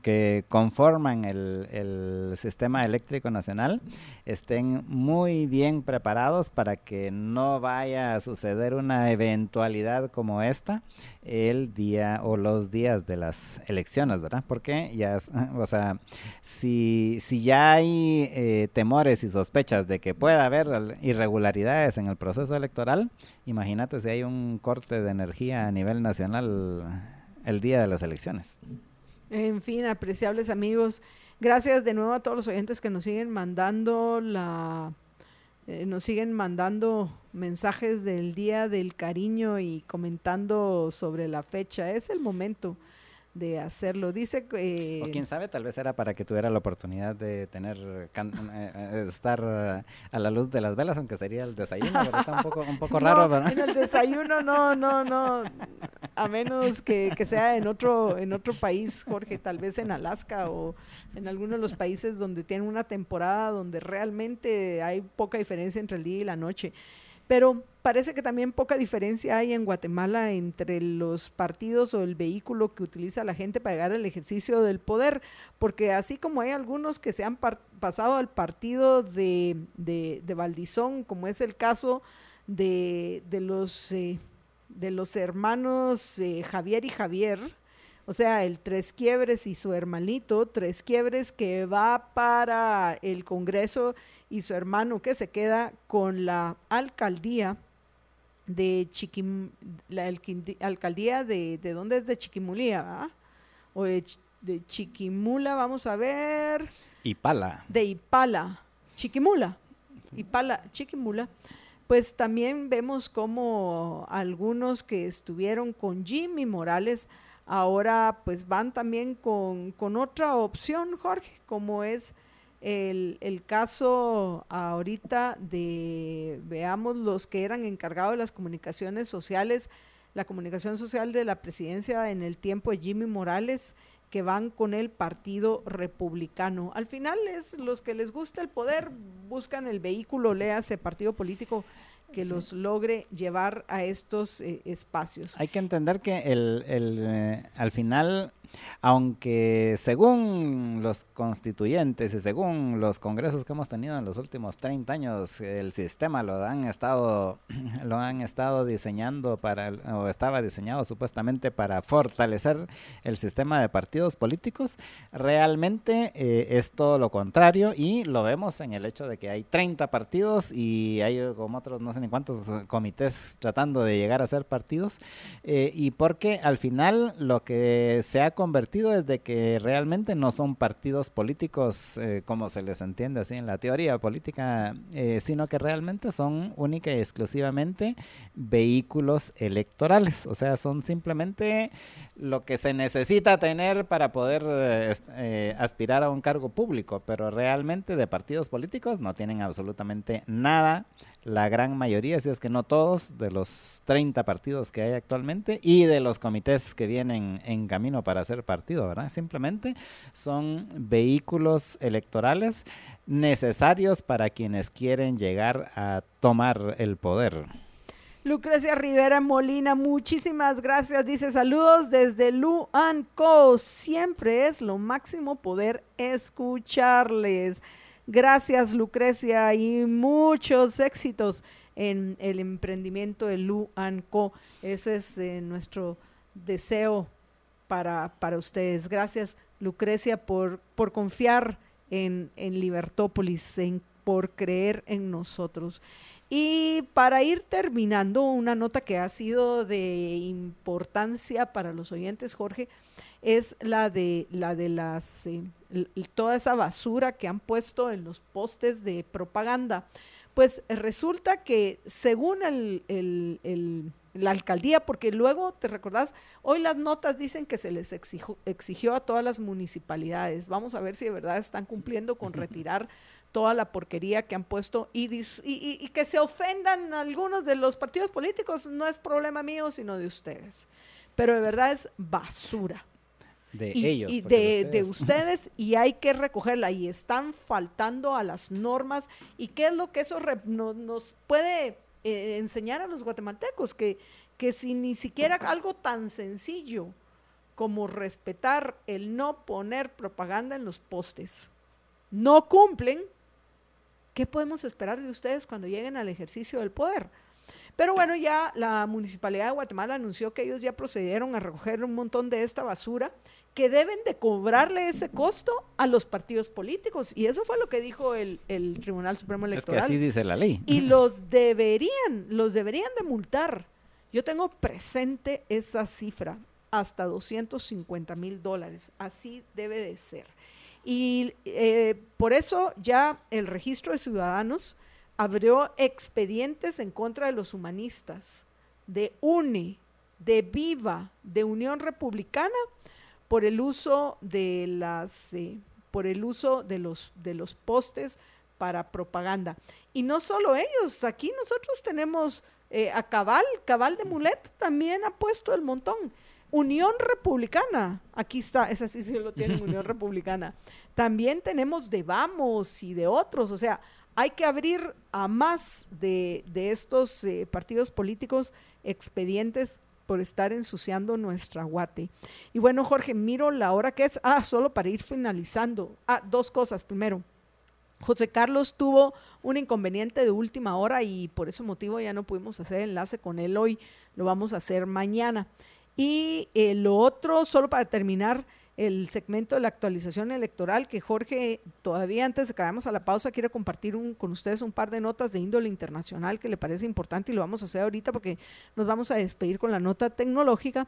[SPEAKER 2] que conforman el, el, sistema eléctrico nacional estén muy bien preparados para que no vaya a suceder una eventualidad como esta el día o los días de las elecciones, ¿verdad? Porque ya, o sea, si, si ya hay eh, temores y sospechas de que pueda haber irregularidades en el proceso electoral, imagínate si hay un corte de energía a nivel nacional el día de las elecciones.
[SPEAKER 1] En fin, apreciables amigos, gracias de nuevo a todos los oyentes que nos siguen mandando la eh, nos siguen mandando mensajes del día del cariño y comentando sobre la fecha. Es el momento de hacerlo. Dice que...
[SPEAKER 2] o quién sabe, tal vez era para que tuviera la oportunidad de tener, eh, eh, estar a la luz de las velas, aunque sería el desayuno, pero está un poco, un poco raro,
[SPEAKER 1] En el desayuno no, no, no, a menos que, que, sea en otro, en otro país, Jorge, tal vez en Alaska o en alguno de los países donde tienen una temporada donde realmente hay poca diferencia entre el día y la noche. Pero parece que también poca diferencia hay en Guatemala entre los partidos o el vehículo que utiliza la gente para llegar al ejercicio del poder, porque así como hay algunos que se han pasado al partido de, de, de, Valdizón, como es el caso de, de los, eh, de los hermanos eh, Javier y Javier, o sea, el Tres Quiebres y su hermanito, Tres Quiebres que va para el Congreso y su hermano que se queda con la alcaldía de Chiquim, la alcaldía de, ¿de dónde es? De Chiquimulía, O de, Chiquimula, vamos a ver.
[SPEAKER 2] Ipala.
[SPEAKER 1] De Ipala, Chiquimula, Ipala, Chiquimula. Pues también vemos como algunos que estuvieron con Jimmy Morales ahora pues van también con, con otra opción, Jorge, como es el, el, caso ahorita de, veamos, los que eran encargados de las comunicaciones sociales, la comunicación social de la presidencia en el tiempo de Jimmy Morales, que van con el Partido Republicano. Al final es los que les gusta el poder, buscan el vehículo, léase partido político que los logre llevar a estos eh, espacios.
[SPEAKER 2] Hay que entender que el, el eh, al final aunque según los constituyentes y según los congresos que hemos tenido en los últimos 30 años, el sistema lo han estado, lo han estado diseñando para, o estaba diseñado supuestamente para fortalecer el sistema de partidos políticos, realmente eh, es todo lo contrario y lo vemos en el hecho de que hay 30 partidos y hay como otros no sé ni cuántos comités tratando de llegar a ser partidos eh, y porque al final lo que se ha convertido es de que realmente no son partidos políticos eh, como se les entiende así en la teoría política, eh, sino que realmente son única y exclusivamente vehículos electorales. O sea, son simplemente lo que se necesita tener para poder eh, aspirar a un cargo público, pero realmente de partidos políticos no tienen absolutamente nada la gran mayoría, si es que no todos, de los 30 partidos que hay actualmente y de los comités que vienen en camino para ser partido, ¿verdad? Simplemente son vehículos electorales necesarios para quienes quieren llegar a tomar el poder.
[SPEAKER 1] Lucrecia Rivera Molina, muchísimas gracias. Dice saludos desde Luanco. Siempre es lo máximo poder escucharles. Gracias, Lucrecia, y muchos éxitos en el emprendimiento de Lu Co. Ese es eh, nuestro deseo para, para ustedes. Gracias, Lucrecia, por, por confiar en, en Libertópolis, en, por creer en nosotros. Y para ir terminando, una nota que ha sido de importancia para los oyentes, Jorge, es la de la de las eh, toda esa basura que han puesto en los postes de propaganda. Pues resulta que según el, la alcaldía, porque luego, te recordás, hoy las notas dicen que se les exigió, exigió a todas las municipalidades. Vamos a ver si de verdad están cumpliendo con retirar toda la porquería que han puesto y, y, y, que se ofendan algunos de los partidos políticos no es problema mío, sino de ustedes. Pero de verdad es basura
[SPEAKER 2] de ellos.
[SPEAKER 1] Y de, ustedes. y hay que recogerla y están faltando a las normas. ¿Y qué es lo que eso nos puede eh, enseñar a los guatemaltecos? Que, que si ni siquiera algo tan sencillo como respetar el no poner propaganda en los postes no cumplen, ¿qué podemos esperar de ustedes cuando lleguen al ejercicio del poder? Pero bueno, ya la Municipalidad de Guatemala anunció que ellos ya procedieron a recoger un montón de esta basura que deben de cobrarle ese costo a los partidos políticos. Y eso fue lo que dijo el, Tribunal Supremo Electoral.
[SPEAKER 2] Es que así dice la ley.
[SPEAKER 1] Y los deberían, los deberían de multar. Yo tengo presente esa cifra, hasta 250 mil dólares. Así debe de ser. Y eh, por eso ya el registro de ciudadanos abrió expedientes en contra de los humanistas, de UNE, de Viva, de Unión Republicana, por el uso de las eh, por el uso de los de los postes para propaganda. Y no solo ellos, aquí nosotros tenemos eh, a Cabal, Cabal de Mulet también ha puesto el montón. Unión Republicana, aquí está, esa sí sí lo tiene Unión Republicana. También tenemos de Vamos y de otros, o sea, hay que abrir a más de, estos eh, partidos políticos expedientes por estar ensuciando nuestra guate. Y bueno, Jorge, miro la hora que es. Ah, solo para ir finalizando. Ah, dos cosas. Primero, José Carlos tuvo un inconveniente de última hora y por ese motivo ya no pudimos hacer enlace con él hoy. Lo vamos a hacer mañana. Y eh, lo otro, solo para terminar, el segmento de la actualización electoral que Jorge, todavía antes de que a la pausa, quiere compartir con ustedes un par de notas de índole internacional que le parece importante y lo vamos a hacer ahorita porque nos vamos a despedir con la nota tecnológica.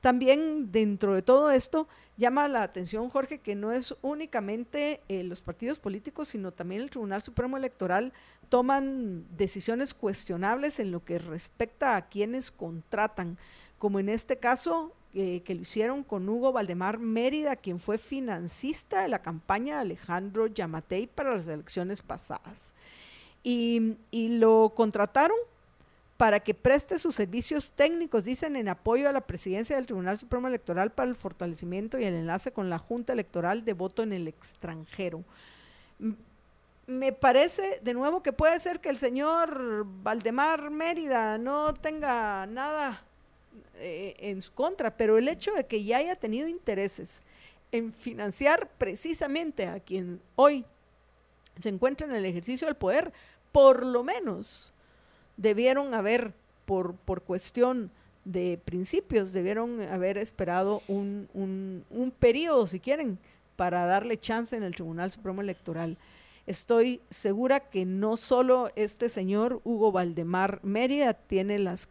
[SPEAKER 1] También dentro de todo esto llama la atención, Jorge, que no es únicamente eh, los partidos políticos, sino también el Tribunal Supremo Electoral toman decisiones cuestionables en lo que respecta a quienes contratan, como en este caso eh, que lo hicieron con Hugo Valdemar Mérida, quien fue financista de la campaña de Alejandro Yamatei para las elecciones pasadas. Y, lo contrataron para que preste sus servicios técnicos, dicen, en apoyo a la presidencia del Tribunal Supremo Electoral para el fortalecimiento y el enlace con la Junta Electoral de voto en el extranjero. Me parece, de nuevo, que puede ser que el señor Valdemar Mérida no tenga nada eh, en su contra, pero el hecho de que ya haya tenido intereses en financiar precisamente a quien hoy se encuentra en el ejercicio del poder, por lo menos debieron haber, por, por cuestión de principios, debieron haber esperado un, un, periodo, si quieren, para darle chance en el Tribunal Supremo Electoral. Estoy segura que no solo este señor Hugo Valdemar Mérida tiene las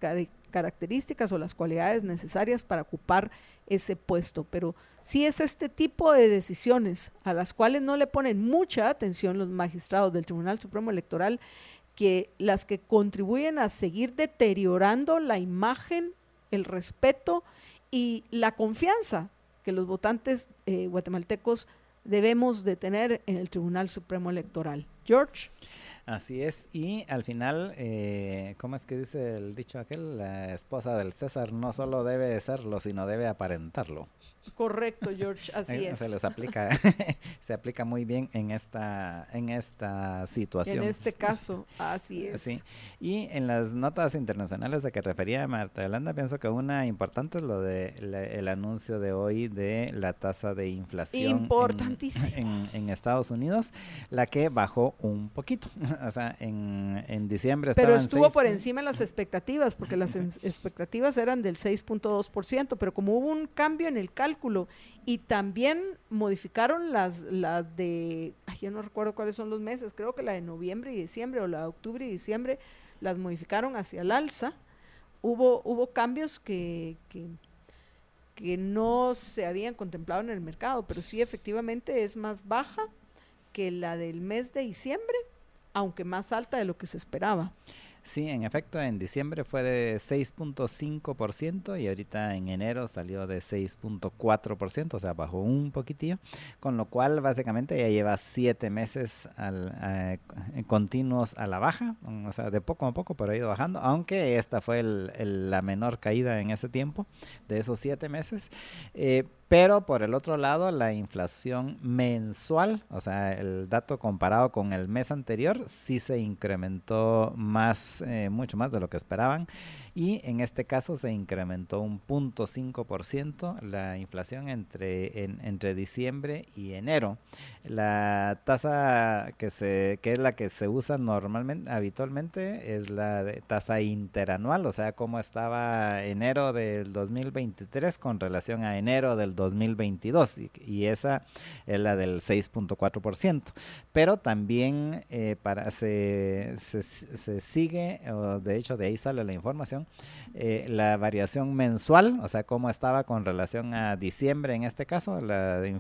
[SPEAKER 1] características o las cualidades necesarias para ocupar ese puesto. Pero si es este tipo de decisiones a las cuales no le ponen mucha atención los magistrados del Tribunal Supremo Electoral, que las que contribuyen a seguir deteriorando la imagen, el respeto y la confianza que los votantes eh, guatemaltecos debemos de tener en el Tribunal Supremo Electoral. George.
[SPEAKER 2] Así es, y al final, eh, ¿cómo es que dice el dicho aquel? La esposa del César no solo debe serlo, sino debe aparentarlo.
[SPEAKER 1] Correcto, George, así
[SPEAKER 2] Eh,
[SPEAKER 1] es.
[SPEAKER 2] Se les aplica, se aplica muy bien en esta, en esta situación.
[SPEAKER 1] En este caso, así es.
[SPEAKER 2] Sí. Y en las notas internacionales de que refería Marta Yolanda, pienso que una importante es lo de la- el anuncio de hoy de la tasa de inflación en-
[SPEAKER 1] Importantísimo.
[SPEAKER 2] En, en Estados Unidos, la que bajó un poquito. o sea, en, en diciembre
[SPEAKER 1] Pero
[SPEAKER 2] estaba en
[SPEAKER 1] estuvo por encima de las expectativas, porque las expectativas eran del 6.2%, pero como hubo un cambio en el cálculo y también modificaron las, las de, ay, yo no recuerdo cuáles son los meses, creo que la de noviembre y diciembre o la de octubre y diciembre las modificaron hacia el alza, hubo, hubo cambios que, que, que no se habían contemplado en el mercado, pero sí efectivamente es más baja que la del mes de diciembre, aunque más alta de lo que se esperaba.
[SPEAKER 2] Sí, en efecto, en diciembre fue de 6.5% y ahorita en enero salió de 6.4%, o sea, bajó un poquitillo, con lo cual básicamente ya lleva siete meses eh, continuos a la baja, mm, o sea, de poco a poco, pero ha ido bajando, aunque esta fue la menor caída en ese tiempo, de esos siete meses. Eh, pero por el otro lado, la inflación mensual, o sea, el dato comparado con el mes anterior, sí se incrementó más, eh, mucho más de lo que esperaban. Y en este caso se incrementó un punto 5% la inflación entre, en- entre diciembre y enero. La tasa que, se, que es la que se usa normalmente, habitualmente, es la de tasa interanual, o sea, cómo estaba enero del 2023 con relación a enero del 2022, y, y esa es la del 6.4%. Pero también eh, para, se, se, se sigue, o de hecho de ahí sale la información, eh, la variación mensual, o sea, cómo estaba con relación a diciembre en este caso, la en,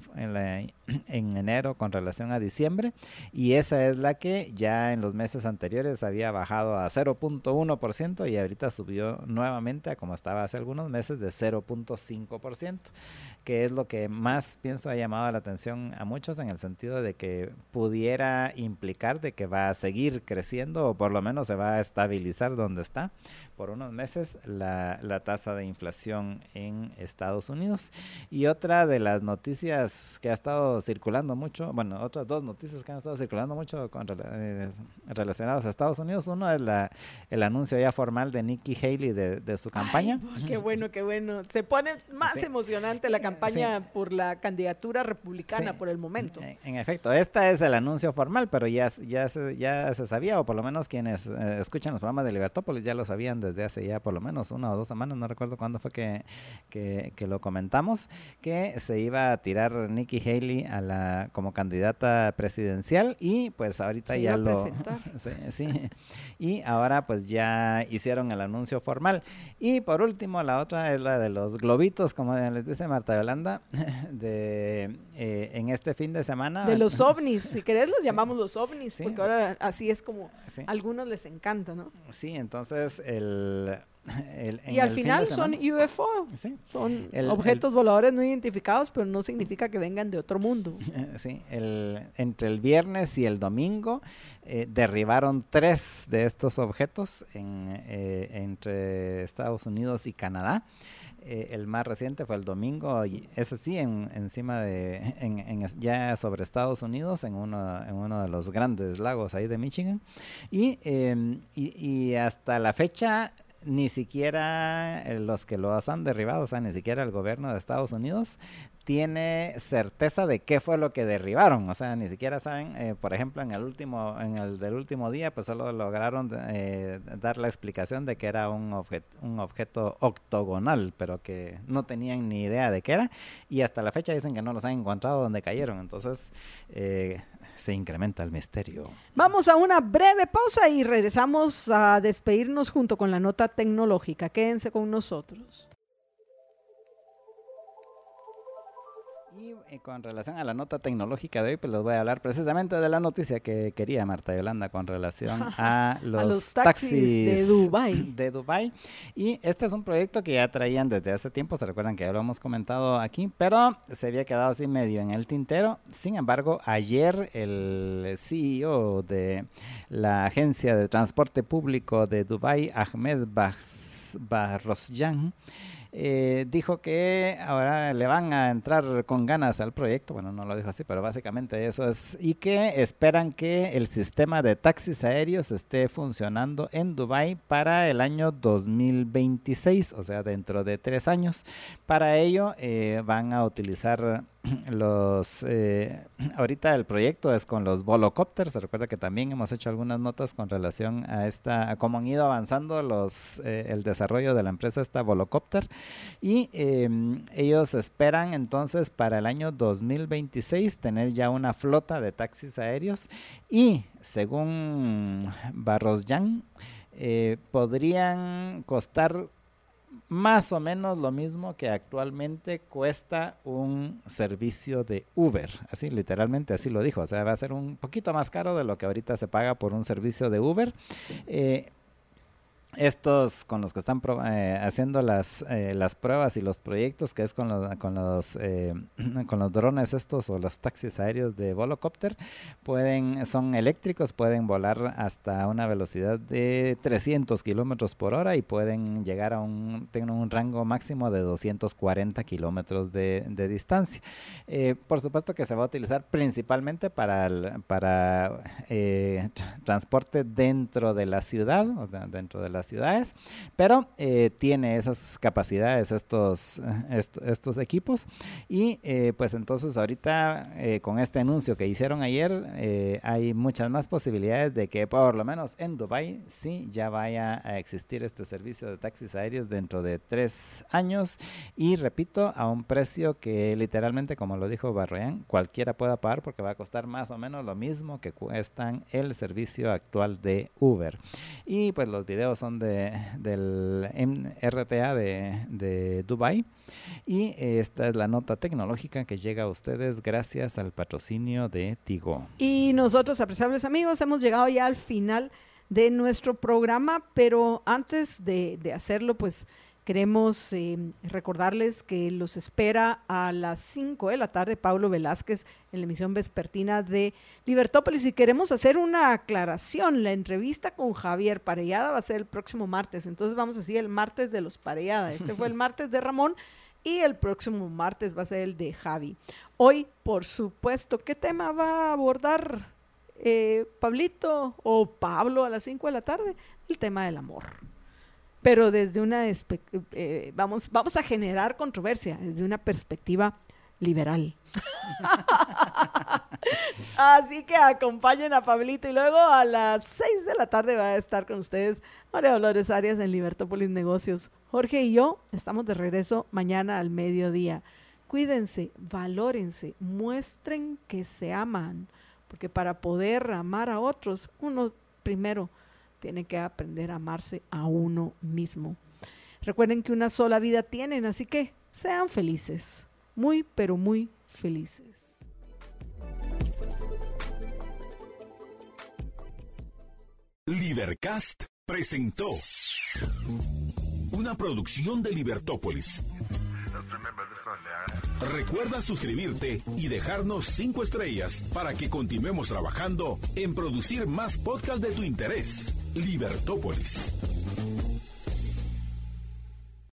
[SPEAKER 2] en enero con relación a diciembre, y esa es la que ya en los meses anteriores había bajado a 0.1% y ahorita subió nuevamente a como estaba hace algunos meses de 0.5%, que es lo que más pienso ha llamado la atención a muchos en el sentido de que pudiera implicar de que va a seguir creciendo o por lo menos se va a estabilizar donde está por unos meses la, la tasa de inflación en Estados Unidos. Y otra de las noticias que ha estado circulando mucho, bueno, otras dos noticias que han estado circulando mucho con, eh, relacionadas a Estados Unidos, uno es la, el anuncio ya formal de Nikki Haley de, de su campaña.
[SPEAKER 1] Ay, qué bueno, qué bueno. Se pone más
[SPEAKER 2] Sí.
[SPEAKER 1] emocionante la campaña por la candidatura republicana
[SPEAKER 2] Sí.
[SPEAKER 1] por el momento.
[SPEAKER 2] En, en efecto, este es el anuncio formal, pero ya, ya, se, ya se sabía, o por lo menos quienes eh, escuchan los programas de Libertópolis ya lo sabían desde hace ya por lo menos una o dos semanas, no recuerdo cuándo fue que, que, que lo comentamos, que se iba a tirar Nikki Haley a la, como candidata presidencial y pues ahorita
[SPEAKER 1] Se
[SPEAKER 2] ya lo... Sí, sí. Y ahora pues ya hicieron el anuncio formal. Y por último, la otra es la de los globitos, como les dice Marta De eh, en este fin de semana.
[SPEAKER 1] De los ovnis, si querés los llamamos los ovnis,
[SPEAKER 2] Sí.
[SPEAKER 1] porque ahora así es como
[SPEAKER 2] Sí,
[SPEAKER 1] a algunos les encanta, ¿no?
[SPEAKER 2] sí, entonces el... el-
[SPEAKER 1] Y al
[SPEAKER 2] el fin
[SPEAKER 1] final son UFO,
[SPEAKER 2] Sí,
[SPEAKER 1] son
[SPEAKER 2] El-
[SPEAKER 1] objetos voladores no identificados, pero no significa que vengan de otro mundo.
[SPEAKER 2] sí, el, entre el viernes y el domingo eh, derribaron tres de estos objetos en, eh, entre Estados Unidos y Canadá. Eh, el más reciente fue el domingo, y ese sí, en, encima de, en, en es- ya sobre Estados Unidos, en uno, en uno de los grandes lagos ahí de Michigan. Y, em, y, y hasta la fecha, ni siquiera eh, los que los han derribado, o sea, ni siquiera el gobierno de Estados Unidos tiene certeza de qué fue lo que derribaron. O sea, ni siquiera saben, eh, por ejemplo, en el último, en el del último día, pues solo lograron eh, dar la explicación de que era un, un objeto octogonal, pero que no tenían ni idea de qué era. Y hasta la fecha dicen que no los han encontrado donde cayeron. Entonces, eh, se incrementa el misterio.
[SPEAKER 1] Vamos a una breve pausa y regresamos a despedirnos junto con la nota tecnológica. Quédense con nosotros.
[SPEAKER 2] Y eh, con relación a la nota tecnológica de hoy, pues les voy a hablar precisamente de la noticia que quería Marta Yolanda con relación a los, taxis,
[SPEAKER 1] de Dubai.
[SPEAKER 2] De Dubai. Y este es un proyecto que ya traían desde hace tiempo, se recuerdan que ya lo hemos comentado aquí, pero se había quedado así medio en el tintero. Sin embargo, ayer el CEO de la agencia de transporte público de Dubai, Ahmed Barrosjan, eh, dijo que ahora le van a entrar con ganas al proyecto, bueno, no lo dijo así, pero básicamente eso es, y que esperan que el sistema de taxis aéreos esté funcionando en Dubai para el año 2026, o sea, dentro de tres años. Para ello eh, van a utilizar los eh, ahorita el proyecto es con los volocopters. Se recuerda que también hemos hecho algunas notas con relación a esta a cómo han ido avanzando los eh, el desarrollo de la empresa esta volocopter. Y em, ellos esperan entonces para el año 2026 tener ya una flota de taxis aéreos. Y según Barros Yang eh, podrían costar más o menos lo mismo que actualmente cuesta un servicio de Uber. Así, literalmente así lo dijo. O sea, va a ser un poquito más caro de lo que ahorita se paga por un servicio de Uber. Eh, estos con los que están eh, haciendo las, eh, las pruebas y los proyectos, que es con los, con, los, eh, con los drones estos o los taxis aéreos de Volocopter, pueden, son eléctricos, pueden volar hasta una velocidad de 300 kilómetros por hora y pueden llegar a un, tienen un rango máximo de 240 kilómetros de, de, distancia. por supuesto que se va a utilizar principalmente para, para transporte dentro de la ciudad, o dentro de la ciudades, pero eh, tiene esas capacidades estos, estos equipos. Y eh, pues entonces ahorita eh, con este anuncio que hicieron ayer hay muchas más posibilidades de que por lo menos en Dubai sí ya vaya a existir este servicio de taxis aéreos dentro de tres años. Y repito a un precio que literalmente como lo dijo Barroyan cualquiera pueda pagar porque va a costar más o menos lo mismo que cuestan el servicio actual de Uber. Y pues los videos son de, del RTA de, de Dubai. Y esta es la nota tecnológica que llega a ustedes gracias al patrocinio de Tigo.
[SPEAKER 1] Y nosotros, apreciables amigos, hemos llegado ya al final de nuestro programa, pero antes de hacerlo, pues Queremos eh, recordarles que los espera a las 5 de la tarde Pablo Velázquez en la emisión vespertina de Libertópolis y queremos hacer una aclaración. La entrevista con Javier Parellada va a ser el próximo martes, entonces vamos a decir el martes de los Parellada. Este fue el martes de Ramón y el próximo martes va a ser el de Javi. Hoy, por supuesto, ¿qué tema va a abordar eh, Pablito o Pablo a las 5 de la tarde? El tema del amor pero desde una, eh, vamos, vamos a generar controversia, desde una perspectiva liberal. Así que acompañen a Pablito y luego a las 6 de la tarde va a estar con ustedes María Dolores Arias en Libertópolis Negocios. Jorge y yo estamos de regreso mañana al mediodía. Cuídense, valórense, muestren que se aman, porque para poder amar a otros, uno primero tiene que aprender a amarse a uno mismo. Recuerden que una sola vida tienen, así que sean felices, muy, pero muy felices.
[SPEAKER 4] Libercast presentó una producción de Libertópolis. Recuerda suscribirte y dejarnos cinco estrellas para que continuemos trabajando en producir más podcasts de tu interés. Libertópolis.